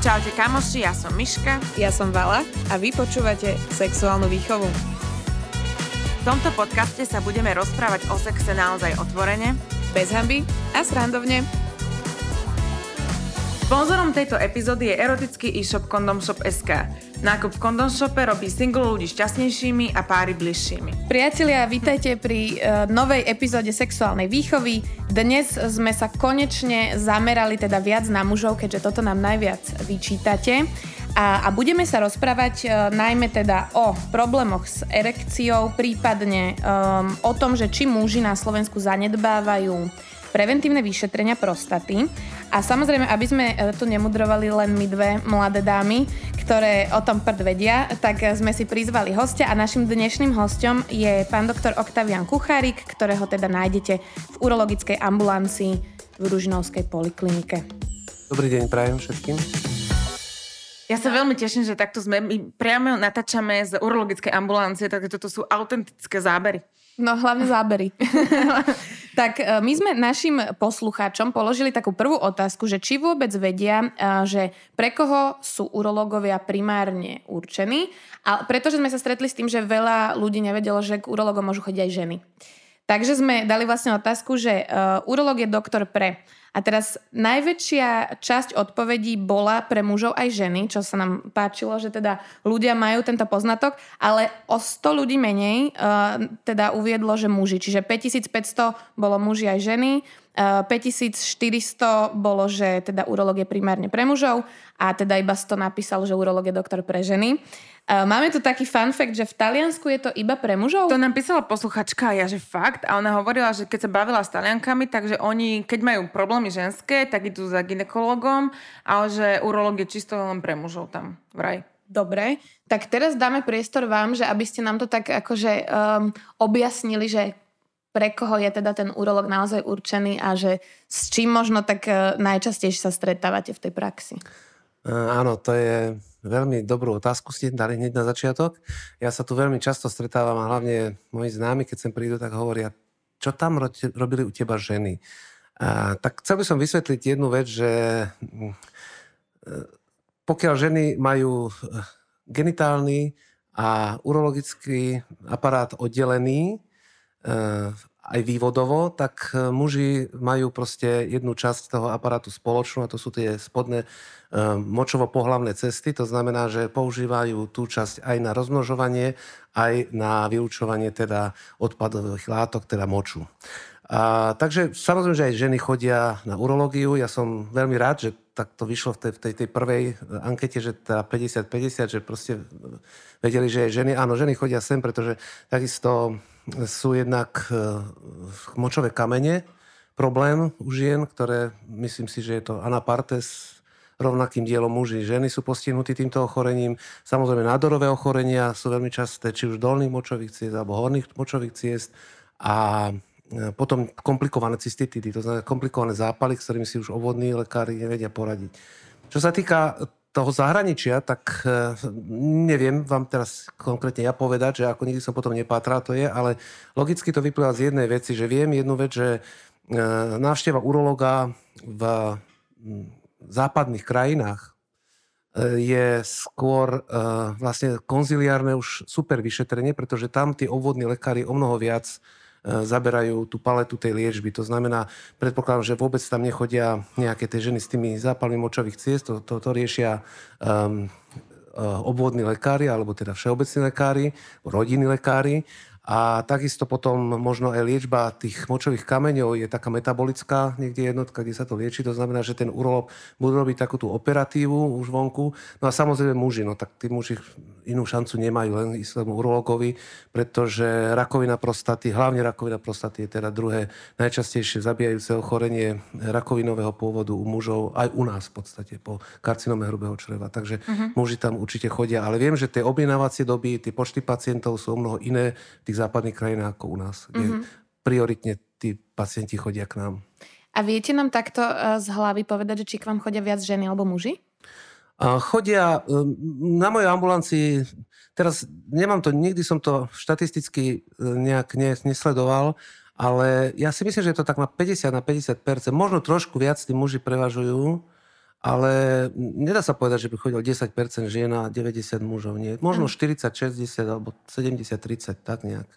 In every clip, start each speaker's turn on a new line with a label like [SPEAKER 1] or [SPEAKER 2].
[SPEAKER 1] Čaute kamoši, ja som Miška.
[SPEAKER 2] Ja som Vala a vy počúvate Sexuálnu výchovu.
[SPEAKER 1] V tomto podcaste sa budeme rozprávať o sexe naozaj otvorene,
[SPEAKER 2] bez hamby a srandovne.
[SPEAKER 1] Sponzorom tejto epizódy je erotický e-shop KondomShop.sk. Nákup v Kondom robí single ľudí šťastnejšími a páry bližšími.
[SPEAKER 2] Priatelia, vítajte pri uh, novej epizóde sexuálnej výchovy. Dnes sme sa konečne zamerali teda viac na mužov, keďže toto nám najviac vyčítate. A, a budeme sa rozprávať uh, najmä teda o problémoch s erekciou, prípadne um, o tom, že či muži na Slovensku zanedbávajú preventívne vyšetrenia prostaty. A samozrejme, aby sme e, tu nemudrovali len my dve mladé dámy, ktoré o tom prd vedia, tak sme si prizvali hostia a našim dnešným hostom je pán doktor Oktavian Kuchárik, ktorého teda nájdete v urologickej ambulancii v Ružinovskej poliklinike.
[SPEAKER 3] Dobrý deň, prajem všetkým.
[SPEAKER 1] Ja sa veľmi teším, že takto sme, my priamo natáčame z urologickej ambulancie, takže toto sú autentické zábery.
[SPEAKER 2] No hlavne zábery. tak e, my sme našim poslucháčom položili takú prvú otázku, že či vôbec vedia, e, že pre koho sú urológovia primárne určení. A pretože sme sa stretli s tým, že veľa ľudí nevedelo, že k urologom môžu chodiť aj ženy. Takže sme dali vlastne otázku, že uh, urolog je doktor pre a teraz najväčšia časť odpovedí bola pre mužov aj ženy, čo sa nám páčilo, že teda ľudia majú tento poznatok, ale o 100 ľudí menej uh, teda uviedlo, že muži. Čiže 5500 bolo muži aj ženy, uh, eh, 5400 bolo, že teda urolog je primárne pre mužov a teda iba 100 napísal, že urolog je doktor pre ženy. Máme tu taký fun fact, že v Taliansku je to iba pre mužov?
[SPEAKER 1] To nám písala posluchačka ja, že fakt. A ona hovorila, že keď sa bavila s Taliankami, takže oni, keď majú problémy ženské, tak idú za ginekologom, ale že urolog je čisto len pre mužov tam vraj.
[SPEAKER 2] Dobre, tak teraz dáme priestor vám, že aby ste nám to tak akože um, objasnili, že pre koho je teda ten urolog naozaj určený a že s čím možno tak uh, najčastejšie sa stretávate v tej praxi.
[SPEAKER 3] Uh, áno, to je veľmi dobrú otázku ste dali hneď na začiatok. Ja sa tu veľmi často stretávam a hlavne moji známi, keď sem prídu, tak hovoria, čo tam robili u teba ženy. Tak chcel by som vysvetliť jednu vec, že mm, e, pokiaľ ženy majú e, genitálny a urologický aparát oddelený, e, aj vývodovo, tak muži majú proste jednu časť toho aparátu spoločnú a to sú tie spodné močovo-pohlavné cesty, to znamená, že používajú tú časť aj na rozmnožovanie, aj na vylučovanie teda odpadových látok, teda moču. A, takže samozrejme, že aj ženy chodia na urológiu. Ja som veľmi rád, že tak to vyšlo v tej, v tej, tej prvej ankete, že tá 50-50, že proste vedeli, že aj ženy, áno, ženy chodia sem, pretože takisto sú jednak e, močové kamene, problém u žien, ktoré myslím si, že je to anapartes, rovnakým dielom muži. Ženy sú postihnutí týmto ochorením. Samozrejme nádorové ochorenia sú veľmi časté, či už dolných močových ciest alebo horných močových ciest. A potom komplikované cystitidy, to znamená komplikované zápaly, s ktorými si už obvodní lekári nevedia poradiť. Čo sa týka toho zahraničia, tak e, neviem vám teraz konkrétne ja povedať, že ako nikdy som potom nepátral, to je, ale logicky to vyplýva z jednej veci, že viem jednu vec, že e, návšteva urologa v západných krajinách e, je skôr vlastne konziliárne už super vyšetrenie, pretože tam tí obvodní lekári o mnoho viac zaberajú tú paletu tej liečby. To znamená, predpokladám, že vôbec tam nechodia nejaké tie ženy s tými zápalmi močových ciest, to, to, to riešia um, obvodní lekári, alebo teda všeobecní lekári, rodinní lekári a takisto potom možno aj liečba tých močových kameňov je taká metabolická niekde jednotka, kde sa to lieči. To znamená, že ten urolog bude robiť takú tú operatívu už vonku. No a samozrejme muži, no tak tí muži inú šancu nemajú len istému urologovi, pretože rakovina prostaty, hlavne rakovina prostaty je teda druhé najčastejšie zabíjajúce ochorenie rakovinového pôvodu u mužov, aj u nás v podstate po karcinome hrubého čreva. Takže uh-huh. muži tam určite chodia. Ale viem, že tie objednávacie doby, tie počty pacientov sú o mnoho iné tých západných krajinách ako u nás, kde uh-huh. prioritne tí pacienti chodia k nám.
[SPEAKER 2] A viete nám takto eh, z hlavy povedať, že či k vám chodia viac ženy alebo muži?
[SPEAKER 3] chodia um, na mojej ambulancii, teraz nemám to, nikdy som to štatisticky e, nejak nesledoval, ale ja si myslím, že je to tak na 50 na 50 možno trošku viac tí muži prevažujú, ale nedá sa povedať, že by chodil 10% žien a 90 mužov. Nie. Možno 40, 60 alebo 70, 30, tak nejak.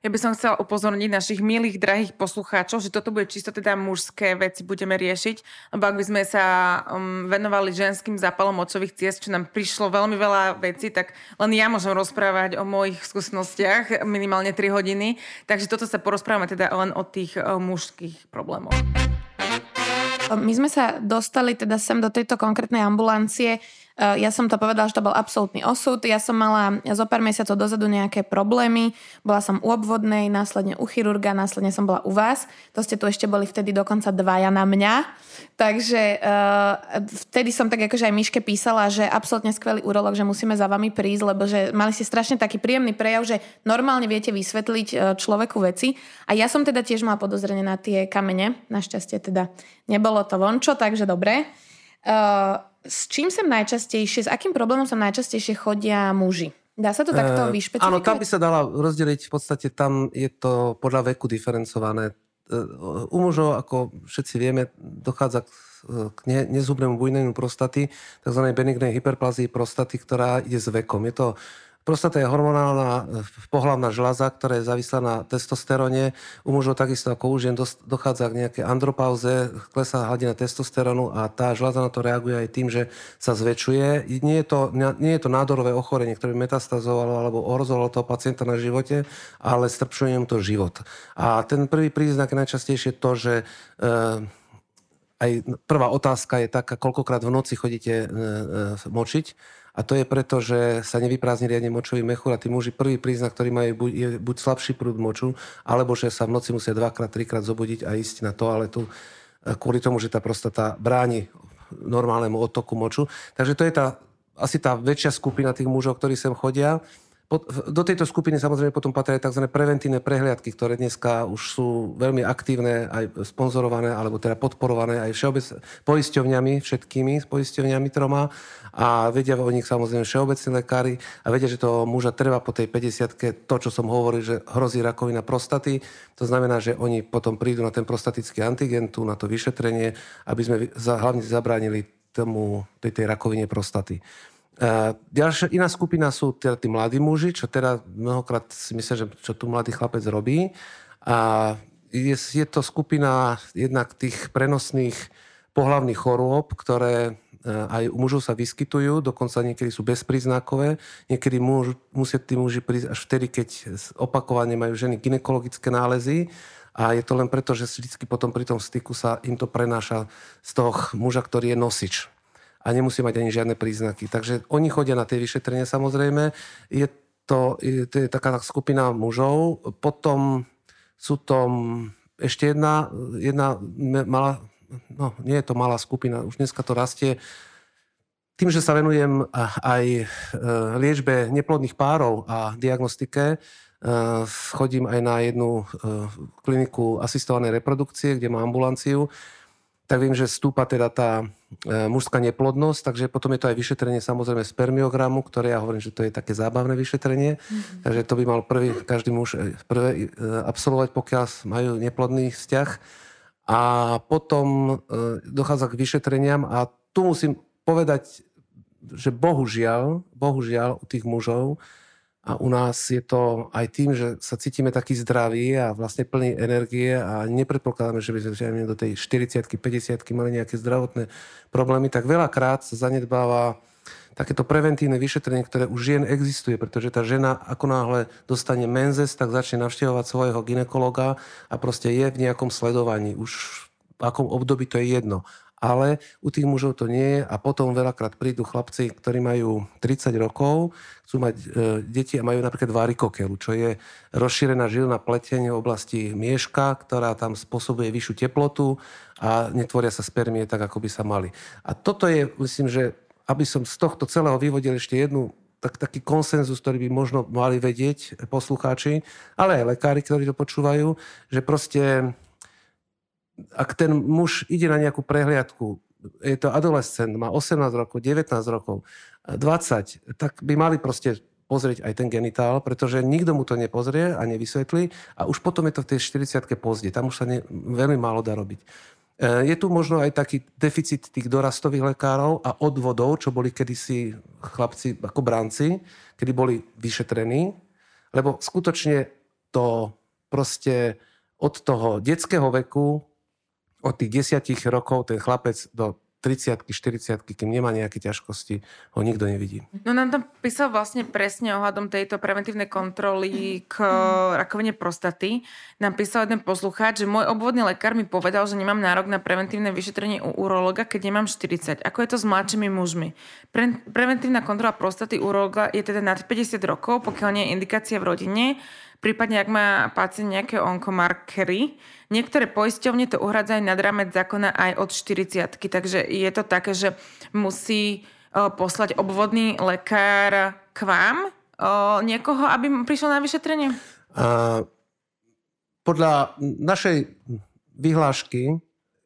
[SPEAKER 1] Ja by som chcela upozorniť našich milých, drahých poslucháčov, že toto bude čisto teda mužské veci budeme riešiť, lebo ak by sme sa um, venovali ženským zápalom močových ciest, čo nám prišlo veľmi veľa vecí, tak len ja môžem rozprávať o mojich skúsenostiach minimálne 3 hodiny. Takže toto sa porozprávame teda len o tých uh, mužských problémoch.
[SPEAKER 2] My sme sa dostali teda sem do tejto konkrétnej ambulancie ja som to povedala, že to bol absolútny osud. Ja som mala zo pár mesiacov dozadu nejaké problémy. Bola som u obvodnej, následne u chirurga, následne som bola u vás. To ste tu ešte boli vtedy dokonca dvaja na mňa. Takže uh, vtedy som tak akože aj Miške písala, že absolútne skvelý urolog, že musíme za vami prísť, lebo že mali ste strašne taký príjemný prejav, že normálne viete vysvetliť uh, človeku veci. A ja som teda tiež mala podozrenie na tie kamene. Našťastie teda nebolo to vončo, takže dobre. Uh, s čím sem najčastejšie, s akým problémom sa najčastejšie chodia muži? Dá sa to takto vyšpecifikovať?
[SPEAKER 3] Áno, tam by sa dala rozdeliť, v podstate tam je to podľa veku diferencované. E, u mužov, ako všetci vieme, dochádza k k nezhubnému bujnému prostaty, tzv. benignej hyperplazii prostaty, ktorá ide s vekom. Je to Prostata je hormonálna eh, pohlavná žľaza, ktorá je závislá na testosteróne. U mužov takisto ako u žien dochádza k nejakej andropauze, klesá hladina testosterónu a tá žľaza na to reaguje aj tým, že sa zväčšuje. Nie je to, nie je to nádorové ochorenie, ktoré by metastazovalo alebo ohrozovalo toho pacienta na živote, ale strpšuje mu to život. A ten prvý príznak je najčastejšie to, že e, aj prvá otázka je taká, koľkokrát v noci chodíte e, e, močiť. A to je preto, že sa nevyprázdni riadne močový mechúr a tí muži prvý príznak, ktorý majú buď, je buď slabší prúd moču, alebo že sa v noci musia dvakrát, trikrát zobudiť a ísť na toaletu e, kvôli tomu, že tá prostata bráni normálnemu odtoku moču. Takže to je tá, asi tá väčšia skupina tých mužov, ktorí sem chodia. Do tejto skupiny samozrejme potom patria tzv. preventívne prehliadky, ktoré dneska už sú veľmi aktívne, aj sponzorované, alebo teda podporované aj všeobec poisťovňami, všetkými poisťovňami troma a vedia o nich samozrejme všeobecní lekári a vedia, že toho muža treba po tej 50 to, čo som hovoril, že hrozí rakovina prostaty. To znamená, že oni potom prídu na ten prostatický antigen, tu na to vyšetrenie, aby sme hlavne zabránili tomu, tej, tej rakovine prostaty. Ďalšia iná skupina sú teda tí mladí muži, čo teda mnohokrát si myslím, že čo tu mladý chlapec robí. A je, je to skupina jednak tých prenosných pohlavných chorôb, ktoré aj u mužov sa vyskytujú, dokonca niekedy sú bezpríznakové. Niekedy muž, musia tí muži prísť až vtedy, keď opakovane majú ženy ginekologické nálezy. A je to len preto, že vždy potom pri tom styku sa im to prenáša z toho muža, ktorý je nosič a nemusí mať ani žiadne príznaky. Takže oni chodia na tie vyšetrenia samozrejme. Je to, je, to je taká skupina mužov. Potom sú to ešte jedna, jedna malá, no nie je to malá skupina, už dneska to rastie. Tým, že sa venujem aj e, liečbe neplodných párov a diagnostike, e, chodím aj na jednu e, kliniku asistovanej reprodukcie, kde mám ambulanciu tak viem, že stúpa teda tá mužská neplodnosť, takže potom je to aj vyšetrenie samozrejme spermiogramu, ktoré ja hovorím, že to je také zábavné vyšetrenie, mm-hmm. takže to by mal prvý, každý muž e, prvé e, absolvovať, pokiaľ majú neplodný vzťah. A potom dochádza k vyšetreniam a tu musím povedať, že bohužiaľ, bohužiaľ u tých mužov a u nás je to aj tým, že sa cítime taký zdraví a vlastne plný energie a nepredpokladáme, že by sme do tej 40 50 mali nejaké zdravotné problémy, tak veľakrát sa zanedbáva takéto preventívne vyšetrenie, ktoré už žien existuje, pretože tá žena ako náhle dostane menzes, tak začne navštevovať svojho ginekologa a proste je v nejakom sledovaní. Už v akom období to je jedno ale u tých mužov to nie je a potom veľakrát prídu chlapci, ktorí majú 30 rokov, chcú mať e, deti a majú napríklad varikokelu, čo je rozšírená žilná pleteň v oblasti mieška, ktorá tam spôsobuje vyššiu teplotu a netvoria sa spermie tak, ako by sa mali. A toto je, myslím, že aby som z tohto celého vyvodil ešte jednu tak, taký konsenzus, ktorý by možno mali vedieť poslucháči, ale aj lekári, ktorí to počúvajú, že proste ak ten muž ide na nejakú prehliadku, je to adolescent, má 18 rokov, 19 rokov, 20, tak by mali proste pozrieť aj ten genitál, pretože nikto mu to nepozrie a nevysvetlí a už potom je to v tej 40 pozde. Tam už sa ne, veľmi málo dá robiť. je tu možno aj taký deficit tých dorastových lekárov a odvodov, čo boli kedysi chlapci ako branci, kedy boli vyšetrení, lebo skutočne to proste od toho detského veku, od tých desiatich rokov ten chlapec do 30 40 kým nemá nejaké ťažkosti, ho nikto nevidí.
[SPEAKER 1] No nám tam písal vlastne presne ohľadom tejto preventívnej kontroly k rakovine prostaty. Nám písal jeden poslucháč, že môj obvodný lekár mi povedal, že nemám nárok na preventívne vyšetrenie u urologa, keď nemám 40. Ako je to s mladšími mužmi? Pre, preventívna kontrola prostaty urologa je teda nad 50 rokov, pokiaľ nie je indikácia v rodine prípadne ak má pacient nejaké onkomarkery. Niektoré poisťovne to uhradzajú nad rámec zákona aj od 40 takže je to také, že musí e, poslať obvodný lekár k vám e, niekoho, aby prišiel na vyšetrenie? A
[SPEAKER 3] podľa našej vyhlášky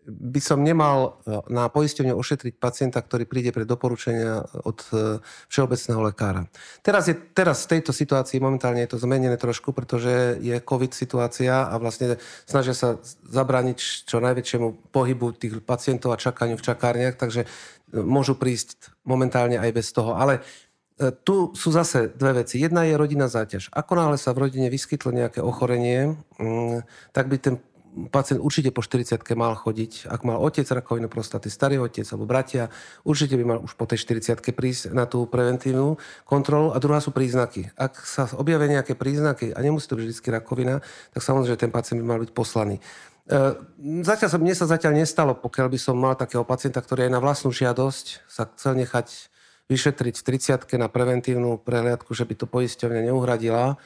[SPEAKER 3] by som nemal e, na poistenie ošetriť pacienta, ktorý príde pre doporučenia od e, všeobecného lekára. Teraz, je, teraz v tejto situácii momentálne je to zmenené trošku, pretože je COVID situácia a vlastne snažia sa zabrániť čo najväčšiemu pohybu tých pacientov a čakaniu v čakárniach, takže môžu prísť momentálne aj bez toho. Ale tu sú zase dve veci. Jedna je rodina záťaž. Ako náhle sa v rodine vyskytlo nejaké ochorenie, mm, tak by ten pacient určite po 40 mal chodiť. Ak mal otec rakovinu prostaty, starý otec alebo bratia, určite by mal už po tej 40 prísť na tú preventívnu kontrolu. A druhá sú príznaky. Ak sa objavia nejaké príznaky, a nemusí to byť vždy rakovina, tak samozrejme, že ten pacient by mal byť poslaný. E, zatiaľ sa, mne sa zatiaľ nestalo, pokiaľ by som mal takého pacienta, ktorý aj na vlastnú žiadosť sa chcel nechať vyšetriť v 30 na preventívnu prehliadku, že by to poisťovňa neuhradila.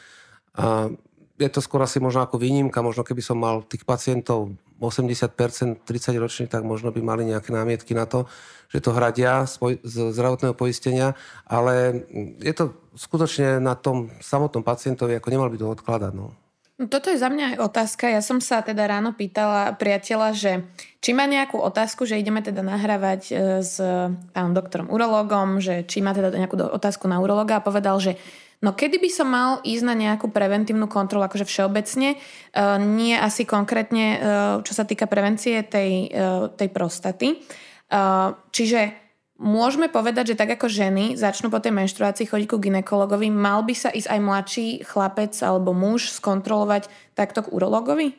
[SPEAKER 3] A je to skôr asi možno ako výnimka, možno keby som mal tých pacientov 80%, 30 ročných, tak možno by mali nejaké námietky na to, že to hradia z zdravotného poistenia, ale je to skutočne na tom samotnom pacientovi, ako nemal by to odkladať. No.
[SPEAKER 2] no. Toto je za mňa aj otázka. Ja som sa teda ráno pýtala priateľa, že či má nejakú otázku, že ideme teda nahrávať e, s pánom doktorom urológom, že či má teda nejakú otázku na urologa a povedal, že No kedy by som mal ísť na nejakú preventívnu kontrolu, akože všeobecne, uh, nie asi konkrétne, uh, čo sa týka prevencie tej, uh, tej prostaty. Čiže môžeme povedať, že tak ako ženy začnú po tej menštruácii chodiť ku ginekologovi, mal by sa ísť aj mladší chlapec alebo muž skontrolovať takto k urologovi?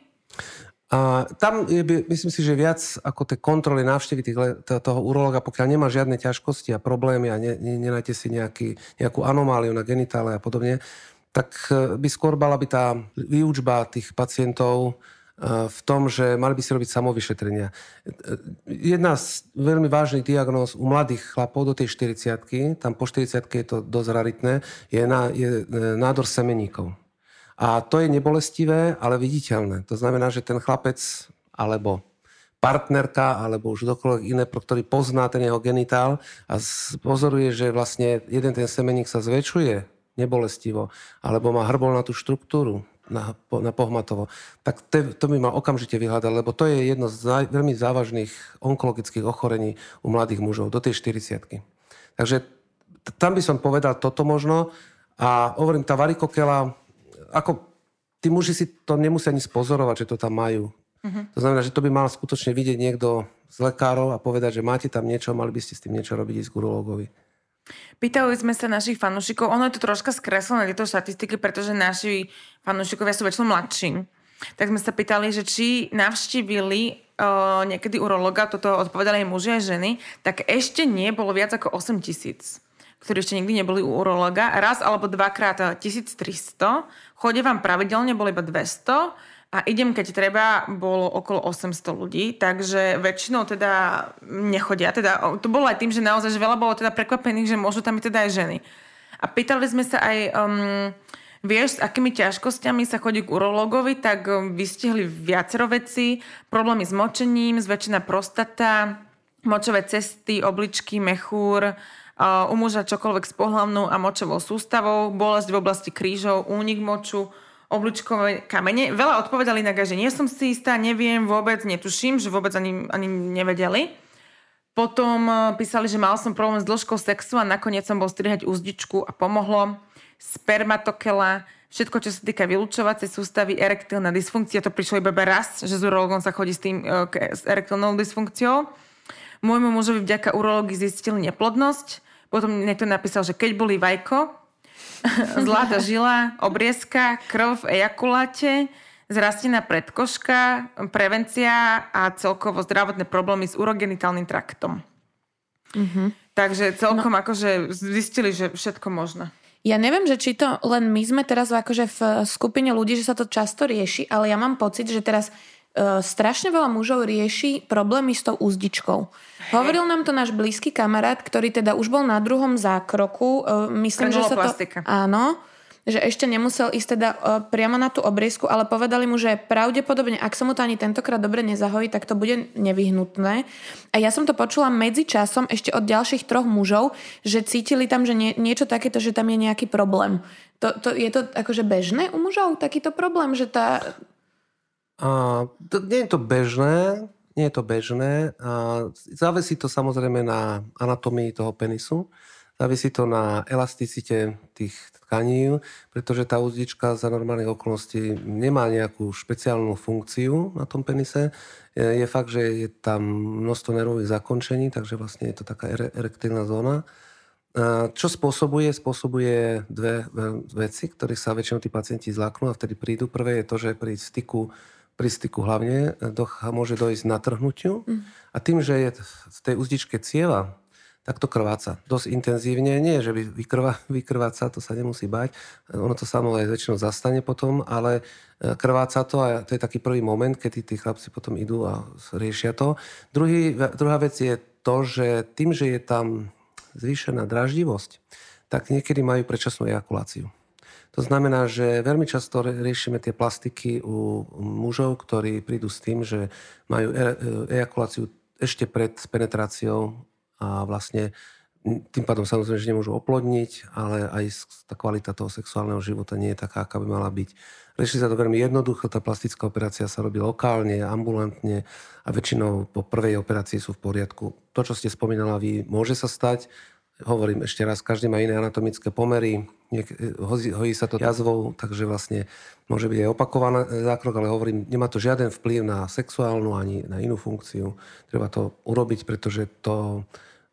[SPEAKER 3] A tam je, myslím si, že viac ako tie kontroly návštevy toho urologa, pokiaľ nemá žiadne ťažkosti a problémy a ne, ne, nenájte si nejaký, nejakú anomáliu na genitále a podobne, tak e, by skôr bala by tá výučba tých pacientov e, v tom, že mali by si robiť samovyšetrenia. E, jedna z veľmi vážnych diagnóz u mladých chlapov do tej 40 tam po 40 je to dosť raritné, je, na, je nádor semeníkov. A to je nebolestivé, ale viditeľné. To znamená, že ten chlapec alebo partnerka alebo už kdokoľvek iné, pro ktorý pozná ten jeho genitál a pozoruje, že vlastne jeden ten semeník sa zväčšuje nebolestivo, alebo má hrbol na tú štruktúru, na, na pohmatovo, tak to, to by mal okamžite vyhľadať, lebo to je jedno z zá, veľmi závažných onkologických ochorení u mladých mužov, do tej 40 Takže tam by som povedal toto možno a hovorím, tá varikokela ako tí muži si to nemusia ani spozorovať, že to tam majú. Uh-huh. To znamená, že to by mal skutočne vidieť niekto z lekárov a povedať, že máte tam niečo, mali by ste s tým niečo robiť ísť k urológovi.
[SPEAKER 1] Pýtali sme sa našich fanúšikov, ono je to troška skreslené, tieto štatistiky, pretože naši fanúšikovia sú väčšinou mladší. Tak sme sa pýtali, že či navštívili uh, niekedy urologa, toto odpovedali aj muži a ženy, tak ešte nie bolo viac ako 8 tisíc ktorí ešte nikdy neboli u urologa. Raz alebo dvakrát 1300. Chode vám pravidelne, bolo iba 200 a idem, keď treba, bolo okolo 800 ľudí, takže väčšinou teda nechodia. Teda, to bolo aj tým, že naozaj že veľa bolo teda prekvapených, že môžu tam byť teda aj ženy. A pýtali sme sa aj, um, vieš, s akými ťažkosťami sa chodí k urologovi, tak um, vystihli viacero veci, problémy s močením, zväčšená prostata, močové cesty, obličky, mechúr, u muža čokoľvek s pohlavnou a močovou sústavou, bolesť v oblasti krížov, únik moču, obličkové kamene. Veľa odpovedali na že nie som si istá, neviem vôbec, netuším, že vôbec ani, ani nevedeli. Potom písali, že mal som problém s dĺžkou sexu a nakoniec som bol strihať úzdičku a pomohlo. Spermatokela, všetko, čo sa týka vylúčovacej sústavy, erektilná dysfunkcia, to prišlo iba raz, že s urologom sa chodí s tým s erektilnou dysfunkciou. Môjmu mužovi vďaka urológii zistili neplodnosť. Potom niekto napísal, že keď boli vajko, zlata žila, obriezka, krv v ejakuláte, zrastená predkoška, prevencia a celkovo zdravotné problémy s urogenitálnym traktom. Mm-hmm. Takže celkom no. akože zistili, že všetko možné.
[SPEAKER 2] Ja neviem, že či to len my sme teraz akože v skupine ľudí, že sa to často rieši, ale ja mám pocit, že teraz uh, strašne veľa mužov rieši problémy s tou úzdičkou. Hey. Hovoril nám to náš blízky kamarát, ktorý teda už bol na druhom zákroku. Uh, myslím, že sa to... Áno že ešte nemusel ísť teda uh, priamo na tú obriezku, ale povedali mu, že pravdepodobne, ak sa mu to ani tentokrát dobre nezahojí, tak to bude nevyhnutné. A ja som to počula medzi časom ešte od ďalších troch mužov, že cítili tam, že nie, niečo takéto, že tam je nejaký problém. To, to, je to akože bežné u mužov, takýto problém, že tá...
[SPEAKER 3] To, nie je to bežné, nie je to bežné. Závisí to samozrejme na anatomii toho penisu. Závisí to na elasticite tých tkaní, pretože tá úzdička za normálnych okolností nemá nejakú špeciálnu funkciu na tom penise. Je, je fakt, že je tam množstvo nervových zakončení, takže vlastne je to taká erektilná zóna. Čo spôsobuje? Spôsobuje dve veci, ktoré sa väčšinou tí pacienti zláknú a vtedy prídu. Prvé je to, že pri styku, pri styku hlavne doch, môže dojsť natrhnutiu. Mm. A tým, že je v tej uzdičke cieva, tak to krváca. Dosť intenzívne. Nie, že by vykrvá, vykrváca, to sa nemusí bať. Ono to samo aj väčšinou zastane potom, ale e, krváca to a to je taký prvý moment, keď tí, tí chlapci potom idú a riešia to. Druhý, druhá vec je to, že tým, že je tam zvýšená draždivosť, tak niekedy majú predčasnú ejakuláciu. To znamená, že veľmi často riešime tie plastiky u mužov, ktorí prídu s tým, že majú e, e, ejakuláciu ešte pred penetráciou a vlastne tým pádom samozrejme, že nemôžu oplodniť, ale aj tá kvalita toho sexuálneho života nie je taká, aká by mala byť. Riešili sa to veľmi jednoducho, tá plastická operácia sa robí lokálne, ambulantne a väčšinou po prvej operácii sú v poriadku. To, čo ste spomínala vy, môže sa stať. Hovorím ešte raz, každý má iné anatomické pomery, hojí, hojí sa to jazvou, takže vlastne môže byť aj opakovaný zákrok, ale hovorím, nemá to žiaden vplyv na sexuálnu ani na inú funkciu. Treba to urobiť, pretože to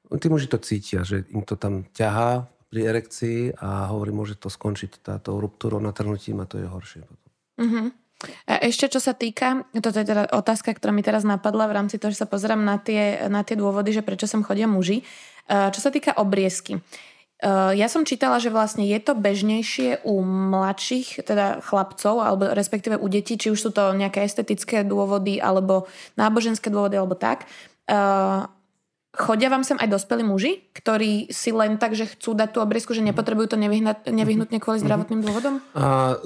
[SPEAKER 3] Tí muži to cítia, že im to tam ťahá pri erekcii a hovorí, môže to skončiť táto ruptúrou, natrhnutím a to je horšie.
[SPEAKER 2] Uh-huh. A ešte čo sa týka, toto je teda otázka, ktorá mi teraz napadla v rámci toho, že sa pozerám na tie, na tie dôvody, že prečo sem chodia muži. Čo sa týka obriezky. Ja som čítala, že vlastne je to bežnejšie u mladších, teda chlapcov, alebo respektíve u detí, či už sú to nejaké estetické dôvody, alebo náboženské dôvody, alebo tak. Chodia vám sem aj dospelí muži, ktorí si len tak, že chcú dať tú obriezku, že nepotrebujú to nevyhnutne kvôli zdravotným dôvodom? A,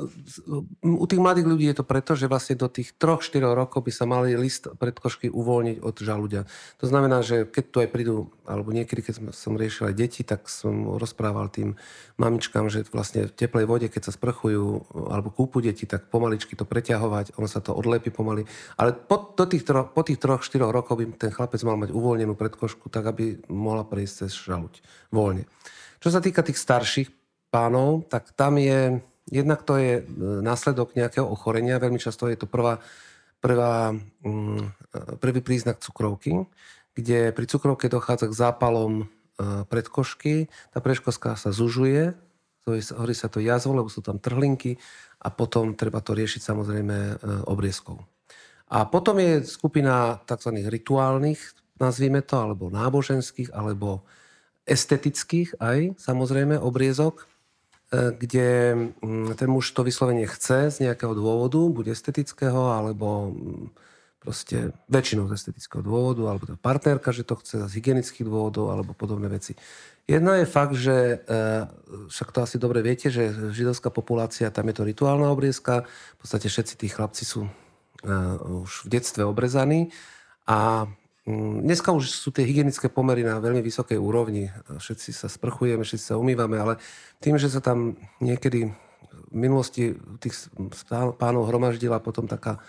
[SPEAKER 3] u tých mladých ľudí je to preto, že vlastne do tých 3-4 rokov by sa mali list predkošky uvoľniť od žalúďa. To znamená, že keď tu aj prídu, alebo niekedy, keď som, som riešil aj deti, tak som rozprával tým mamičkám, že vlastne v teplej vode, keď sa sprchujú alebo kúpu deti, tak pomaličky to preťahovať, ono sa to odlepí pomaly. Ale po, do tých, po tých 3-4 rokov by ten chlapec mal mať uvoľnenú predkošku trošku tak, aby mohla prejsť cez žaluť voľne. Čo sa týka tých starších pánov, tak tam je, jednak to je e, následok nejakého ochorenia, veľmi často je to prvá, prvá, mm, e, prvý príznak cukrovky, kde pri cukrovke dochádza k zápalom e, predkošky, tá predkoška sa zužuje, hovorí sa to jazvo, lebo sú tam trhlinky a potom treba to riešiť samozrejme obriezkou. A potom je skupina tzv. rituálnych nazvime to, alebo náboženských, alebo estetických aj, samozrejme, obriezok, e, kde mm, ten muž to vyslovene chce z nejakého dôvodu, buď estetického, alebo mm, proste väčšinou z estetického dôvodu, alebo tá partnerka, že to chce z hygienických dôvodov, alebo podobné veci. Jedno je fakt, že e, však to asi dobre viete, že židovská populácia, tam je to rituálna obriezka, v podstate všetci tí chlapci sú e, už v detstve obrezaní a dneska už sú tie hygienické pomery na veľmi vysokej úrovni. Všetci sa sprchujeme, všetci sa umývame, ale tým, že sa tam niekedy v minulosti tých pánov hromaždila potom taká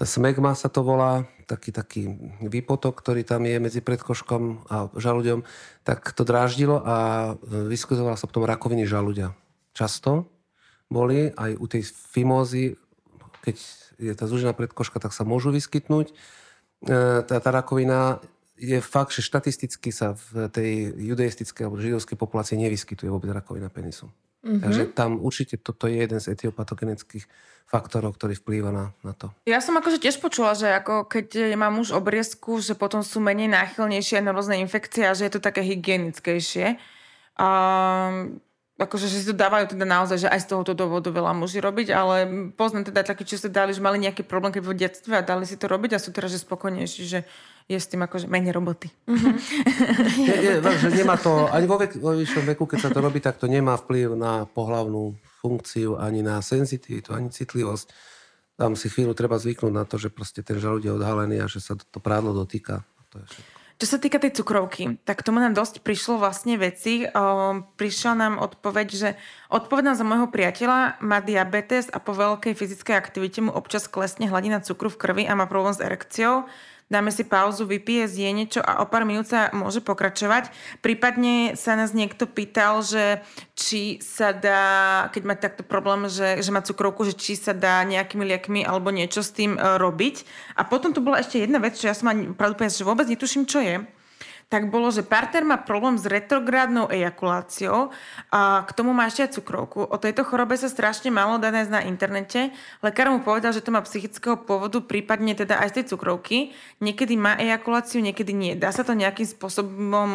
[SPEAKER 3] tá smegma sa to volá, taký, taký výpotok, ktorý tam je medzi predkoškom a žalúďom, tak to dráždilo a vyskytovala sa potom rakoviny žalúďa. Často. boli, aj u tej fimózy, keď je tá zúžená predkoška, tak sa môžu vyskytnúť. E, tá, tá rakovina je fakt, že štatisticky sa v tej judeistickej alebo židovskej populácii nevyskytuje vôbec rakovina penisu. Mm-hmm. Takže tam určite toto je jeden z etiopatogenických faktorov, ktorý vplýva na, na to.
[SPEAKER 1] Ja som akože tiež počula, že ako keď má muž obriezku, že potom sú menej náchylnejšie na rôzne infekcie a že je to také hygienickejšie. A akože, že si to dávajú teda naozaj, že aj z tohoto dôvodu veľa muži robiť, ale poznám teda takí, čo sa dali, že mali nejaký problém keď v detstve a dali si to robiť a sú teraz že spokojnejší, že je s tým akože menej roboty. Mm-hmm.
[SPEAKER 3] je, je, že nemá to, ani vo, vek, vo vyššom veku, keď sa to robí, tak to nemá vplyv na pohlavnú funkciu, ani na senzitivitu, ani citlivosť. Tam si chvíľu treba zvyknúť na to, že proste ten žalúd je odhalený a že sa to, to prádlo dotýka. To je všetko.
[SPEAKER 1] Čo sa týka tej cukrovky, tak tomu nám dosť prišlo vlastne veci. O, prišla nám odpoveď, že odpovedná za môjho priateľa má diabetes a po veľkej fyzickej aktivite mu občas klesne hladina cukru v krvi a má problém s erekciou dáme si pauzu, vypije, zje niečo a o pár minút sa môže pokračovať. Prípadne sa nás niekto pýtal, že či sa dá, keď má takto problém, že, že má cukrovku, že či sa dá nejakými liekmi alebo niečo s tým e, robiť. A potom tu bola ešte jedna vec, čo ja som ani pravdu že vôbec netuším, čo je tak bolo, že partner má problém s retrográdnou ejakuláciou a k tomu má ešte aj cukrovku. O tejto chorobe sa strašne málo dá nájsť na internete. Lekár mu povedal, že to má psychického pôvodu, prípadne teda aj z tej cukrovky. Niekedy má ejakuláciu, niekedy nie. Dá sa to nejakým spôsobom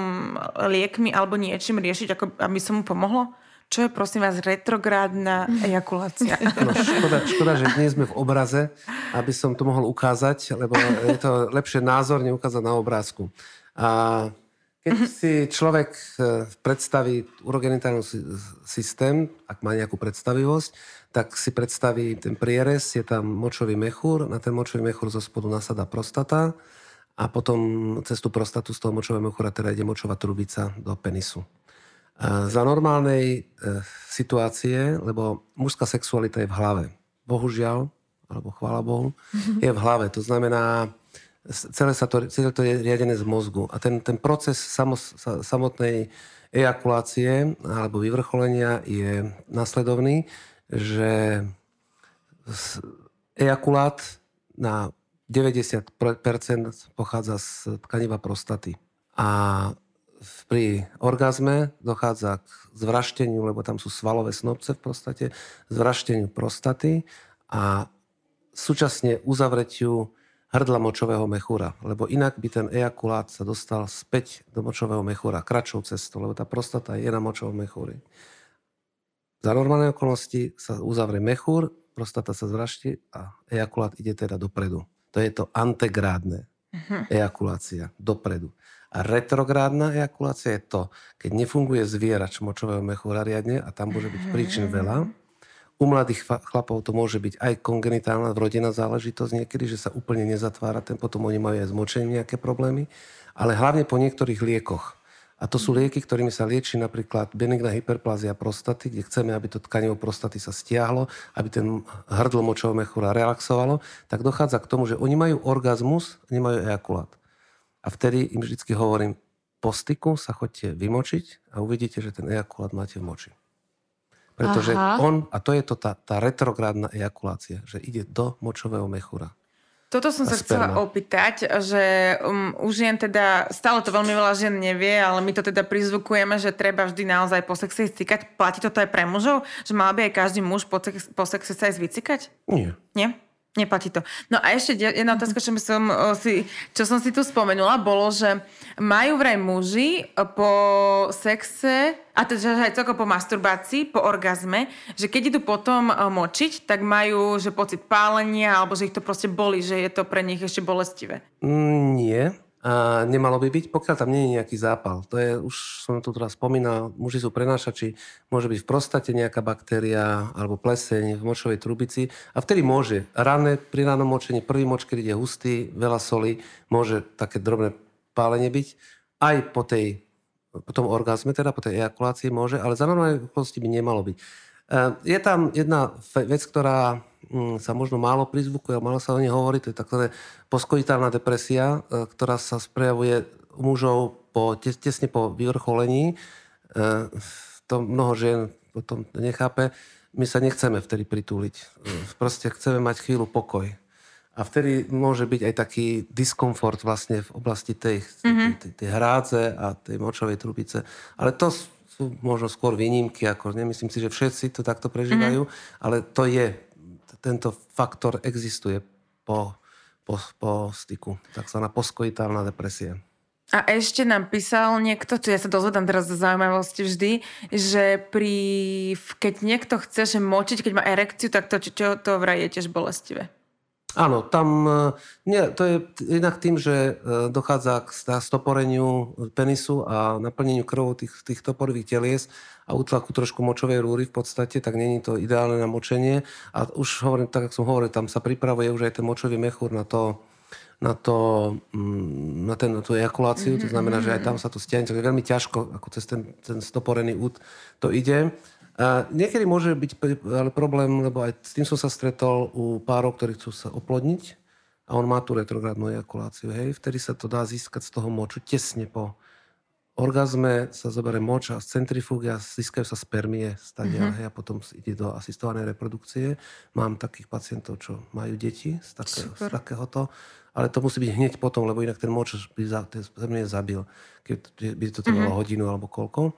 [SPEAKER 1] liekmi alebo niečím riešiť, ako aby som mu pomohlo? Čo je prosím vás retrográdna ejakulácia?
[SPEAKER 3] No, škoda, škoda, že nie sme v obraze, aby som to mohol ukázať, lebo je to lepšie názorne ukázať na obrázku. A keď mhm. si človek e, predstaví urogenitálny systém, ak má nejakú predstavivosť, tak si predstaví ten prierez, je tam močový mechúr, na ten močový mechúr zo spodu nasadá prostata a potom cez tú prostatu z toho močového mechúra teda ide močová trubica do penisu. A za normálnej e, situácie, lebo mužská sexualita je v hlave. Bohužiaľ, alebo chvála Bohu, mhm. je v hlave. To znamená, celé, sa to, celé to je riadené z mozgu. A ten, ten proces samos, samotnej ejakulácie alebo vyvrcholenia je nasledovný, že ejakulát na 90% pochádza z tkaniva prostaty. A pri orgazme dochádza k zvrašteniu, lebo tam sú svalové snobce v prostate, zvrašteniu prostaty a súčasne uzavretiu hrdla močového mechúra, lebo inak by ten ejakulát sa dostal späť do močového mechúra kratšou cestou, lebo tá prostata je na močovom mechúri. Za normálne okolnosti sa uzavrie mechúr, prostata sa zvrašti a ejakulát ide teda dopredu. To je to antegrádne uh-huh. ejakulácia, dopredu. A retrográdna ejakulácia je to, keď nefunguje zvierač močového mechúra riadne a tam môže byť príčin veľa, u mladých chlapov to môže byť aj kongenitálna vrodená záležitosť niekedy, že sa úplne nezatvára, ten potom oni majú aj zmočenie nejaké problémy, ale hlavne po niektorých liekoch. A to sú lieky, ktorými sa lieči napríklad benigná hyperplázia prostaty, kde chceme, aby to tkanivo prostaty sa stiahlo, aby ten hrdlo močového mechúra relaxovalo, tak dochádza k tomu, že oni majú orgazmus, nemajú ejakulát. A vtedy im vždy hovorím, po styku sa chodte vymočiť a uvidíte, že ten ejakulát máte v moči. Pretože Aha. on, a to je to tá, tá retrográdna ejakulácia, že ide do močového mechúra.
[SPEAKER 1] Toto som sa chcela opýtať, že um, u žien teda, stále to veľmi veľa žien nevie, ale my to teda prizvukujeme, že treba vždy naozaj po sexe cykať. Platí toto aj pre mužov? Že mal by aj každý muž po, sex, po sexe sa aj zvicikať?
[SPEAKER 3] Nie.
[SPEAKER 1] Nie? Neplatí to. No a ešte jedna otázka, čo, som si, čo som si tu spomenula, bolo, že majú vraj muži po sexe, a teda aj celko po masturbácii, po orgazme, že keď idú potom močiť, tak majú že pocit pálenia, alebo že ich to proste boli, že je to pre nich ešte bolestivé.
[SPEAKER 3] Mm, nie. Nemalo by byť, pokiaľ tam nie je nejaký zápal. To je, už som tu teraz spomínal, muži sú prenášači, môže byť v prostate nejaká baktéria alebo pleseň v močovej trubici a vtedy môže rané, pri ránom močení, prvý moč, keď je hustý, veľa soli, môže také drobné pálenie byť. Aj po, tej, po tom orgazme, teda po tej ejakulácii môže, ale za normálne okolnosti by nemalo byť. E, je tam jedna vec, ktorá Mm, sa možno málo prizvukuje, málo sa o nej hovorí, to je tzv. poskojitálna depresia, e, ktorá sa sprejavuje u mužov po, tesne po vyvrcholení. E, to mnoho žien potom nechápe. my sa nechceme vtedy pritúliť. Proste chceme mať chvíľu pokoj. A vtedy môže byť aj taký diskomfort vlastne v oblasti tej, mm-hmm. tej, tej hrádze a tej močovej trubice. Ale to sú možno skôr výnimky, ako nemyslím si, že všetci to takto prežívajú, mm-hmm. ale to je, tento faktor existuje po, po, po styku. Takzvaná poskojitálna depresia.
[SPEAKER 1] A ešte nám písal niekto, čo ja sa dozvedám teraz zo zaujímavosti vždy, že pri, keď niekto chce že močiť, keď má erekciu, tak to, čo to vraj je tiež bolestivé.
[SPEAKER 3] Áno, tam e, nie, to je inak tým, že e, dochádza k stoporeniu penisu a naplneniu krvou tých, tých toporových telies a útlaku trošku močovej rúry v podstate, tak není to ideálne na močenie. A už hovorím, tak ako som hovoril, tam sa pripravuje už aj ten močový mechúr na to, na, to, mm, na, ten, na tú ejakuláciu, to znamená, že aj tam sa to stiahne, takže veľmi ťažko, ako cez ten, ten stoporený út to ide. A niekedy môže byť ale problém, lebo aj s tým som sa stretol u párov, ktorí chcú sa oplodniť a on má tú retrogradnú ejakuláciu. Hej, vtedy sa to dá získať z toho moču tesne po orgazme sa zoberie moč a z centrifúgy a získajú sa spermie stadia mm-hmm. hej, a potom ide do asistovanej reprodukcie. Mám takých pacientov, čo majú deti z, také, z takéhoto, ale to musí byť hneď potom, lebo inak ten moč by za, ten spermie zabil, keď by to trvalo mm-hmm. hodinu alebo koľko.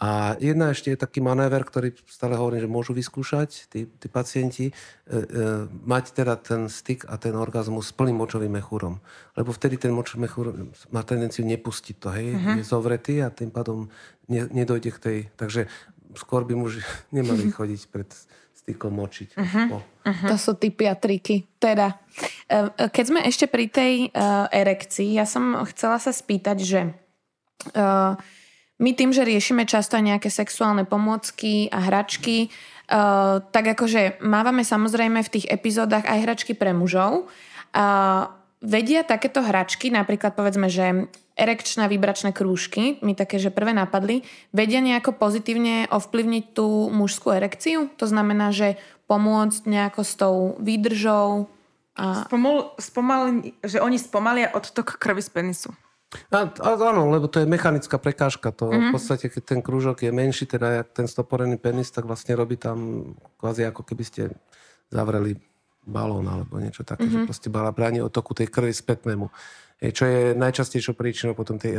[SPEAKER 3] A jedna ešte je taký manéver, ktorý stále hovorím, že môžu vyskúšať tí, tí pacienti, e, e, mať teda ten styk a ten orgazmus s plným močovým mechúrom. Lebo vtedy ten močový mechúr má tendenciu nepustiť to, hej, uh-huh. je zovretý a tým pádom ne, nedojde k tej... Takže skôr by muži nemali chodiť pred stykom močiť. Uh-huh.
[SPEAKER 2] Uh-huh. To sú typy a triky. Teda, e, keď sme ešte pri tej uh, erekcii, ja som chcela sa spýtať, že... Uh, my tým, že riešime často aj nejaké sexuálne pomôcky a hračky, uh, tak akože mávame samozrejme v tých epizódach aj hračky pre mužov. Uh, vedia takéto hračky, napríklad povedzme, že erekčné vibračné krúžky, mi také, že prvé napadli, vedia nejako pozitívne ovplyvniť tú mužskú erekciu? To znamená, že pomôcť nejako s tou výdržou?
[SPEAKER 1] A... Spomol, spomali, že oni spomalia odtok krvi z penisu.
[SPEAKER 3] A, a, áno, lebo to je mechanická prekážka. To mm-hmm. v podstate, keď ten krúžok je menší, teda jak ten stoporený penis, tak vlastne robí tam kvázi ako keby ste zavreli balón alebo niečo také, mm-hmm. že proste bráni otoku tej krvi spätnému. E, čo je najčastejšou príčinou potom tej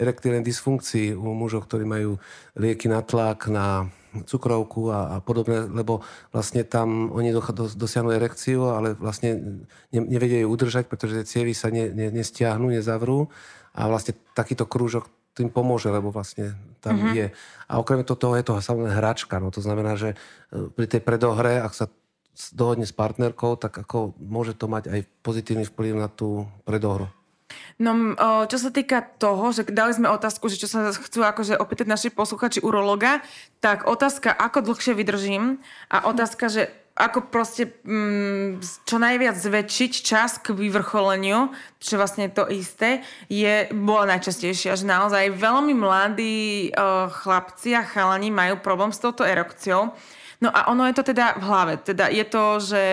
[SPEAKER 3] erektilnej dysfunkcii u mužov, ktorí majú lieky na tlak, na cukrovku a, a podobné, lebo vlastne tam oni do, do, dosiahnu erekciu, ale vlastne ne, nevedia ju udržať, pretože tie cievy sa ne, ne, nestiahnu, nezavrú a vlastne takýto krúžok tým pomôže, lebo vlastne tam mm-hmm. je. A okrem toho je to samozrejme hračka. No to znamená, že e, pri tej predohre, ak sa dohodne s partnerkou, tak ako môže to mať aj pozitívny vplyv na tú predohru.
[SPEAKER 1] No, čo sa týka toho, že dali sme otázku, že čo sa chcú akože opýtať naši posluchači urologa, tak otázka, ako dlhšie vydržím a otázka, že ako proste mm, čo najviac zväčšiť čas k vyvrcholeniu, čo vlastne to isté, je, bola najčastejšia, že naozaj veľmi mladí chlapci a chalani majú problém s touto erekciou. No a ono je to teda v hlave. Teda je to, že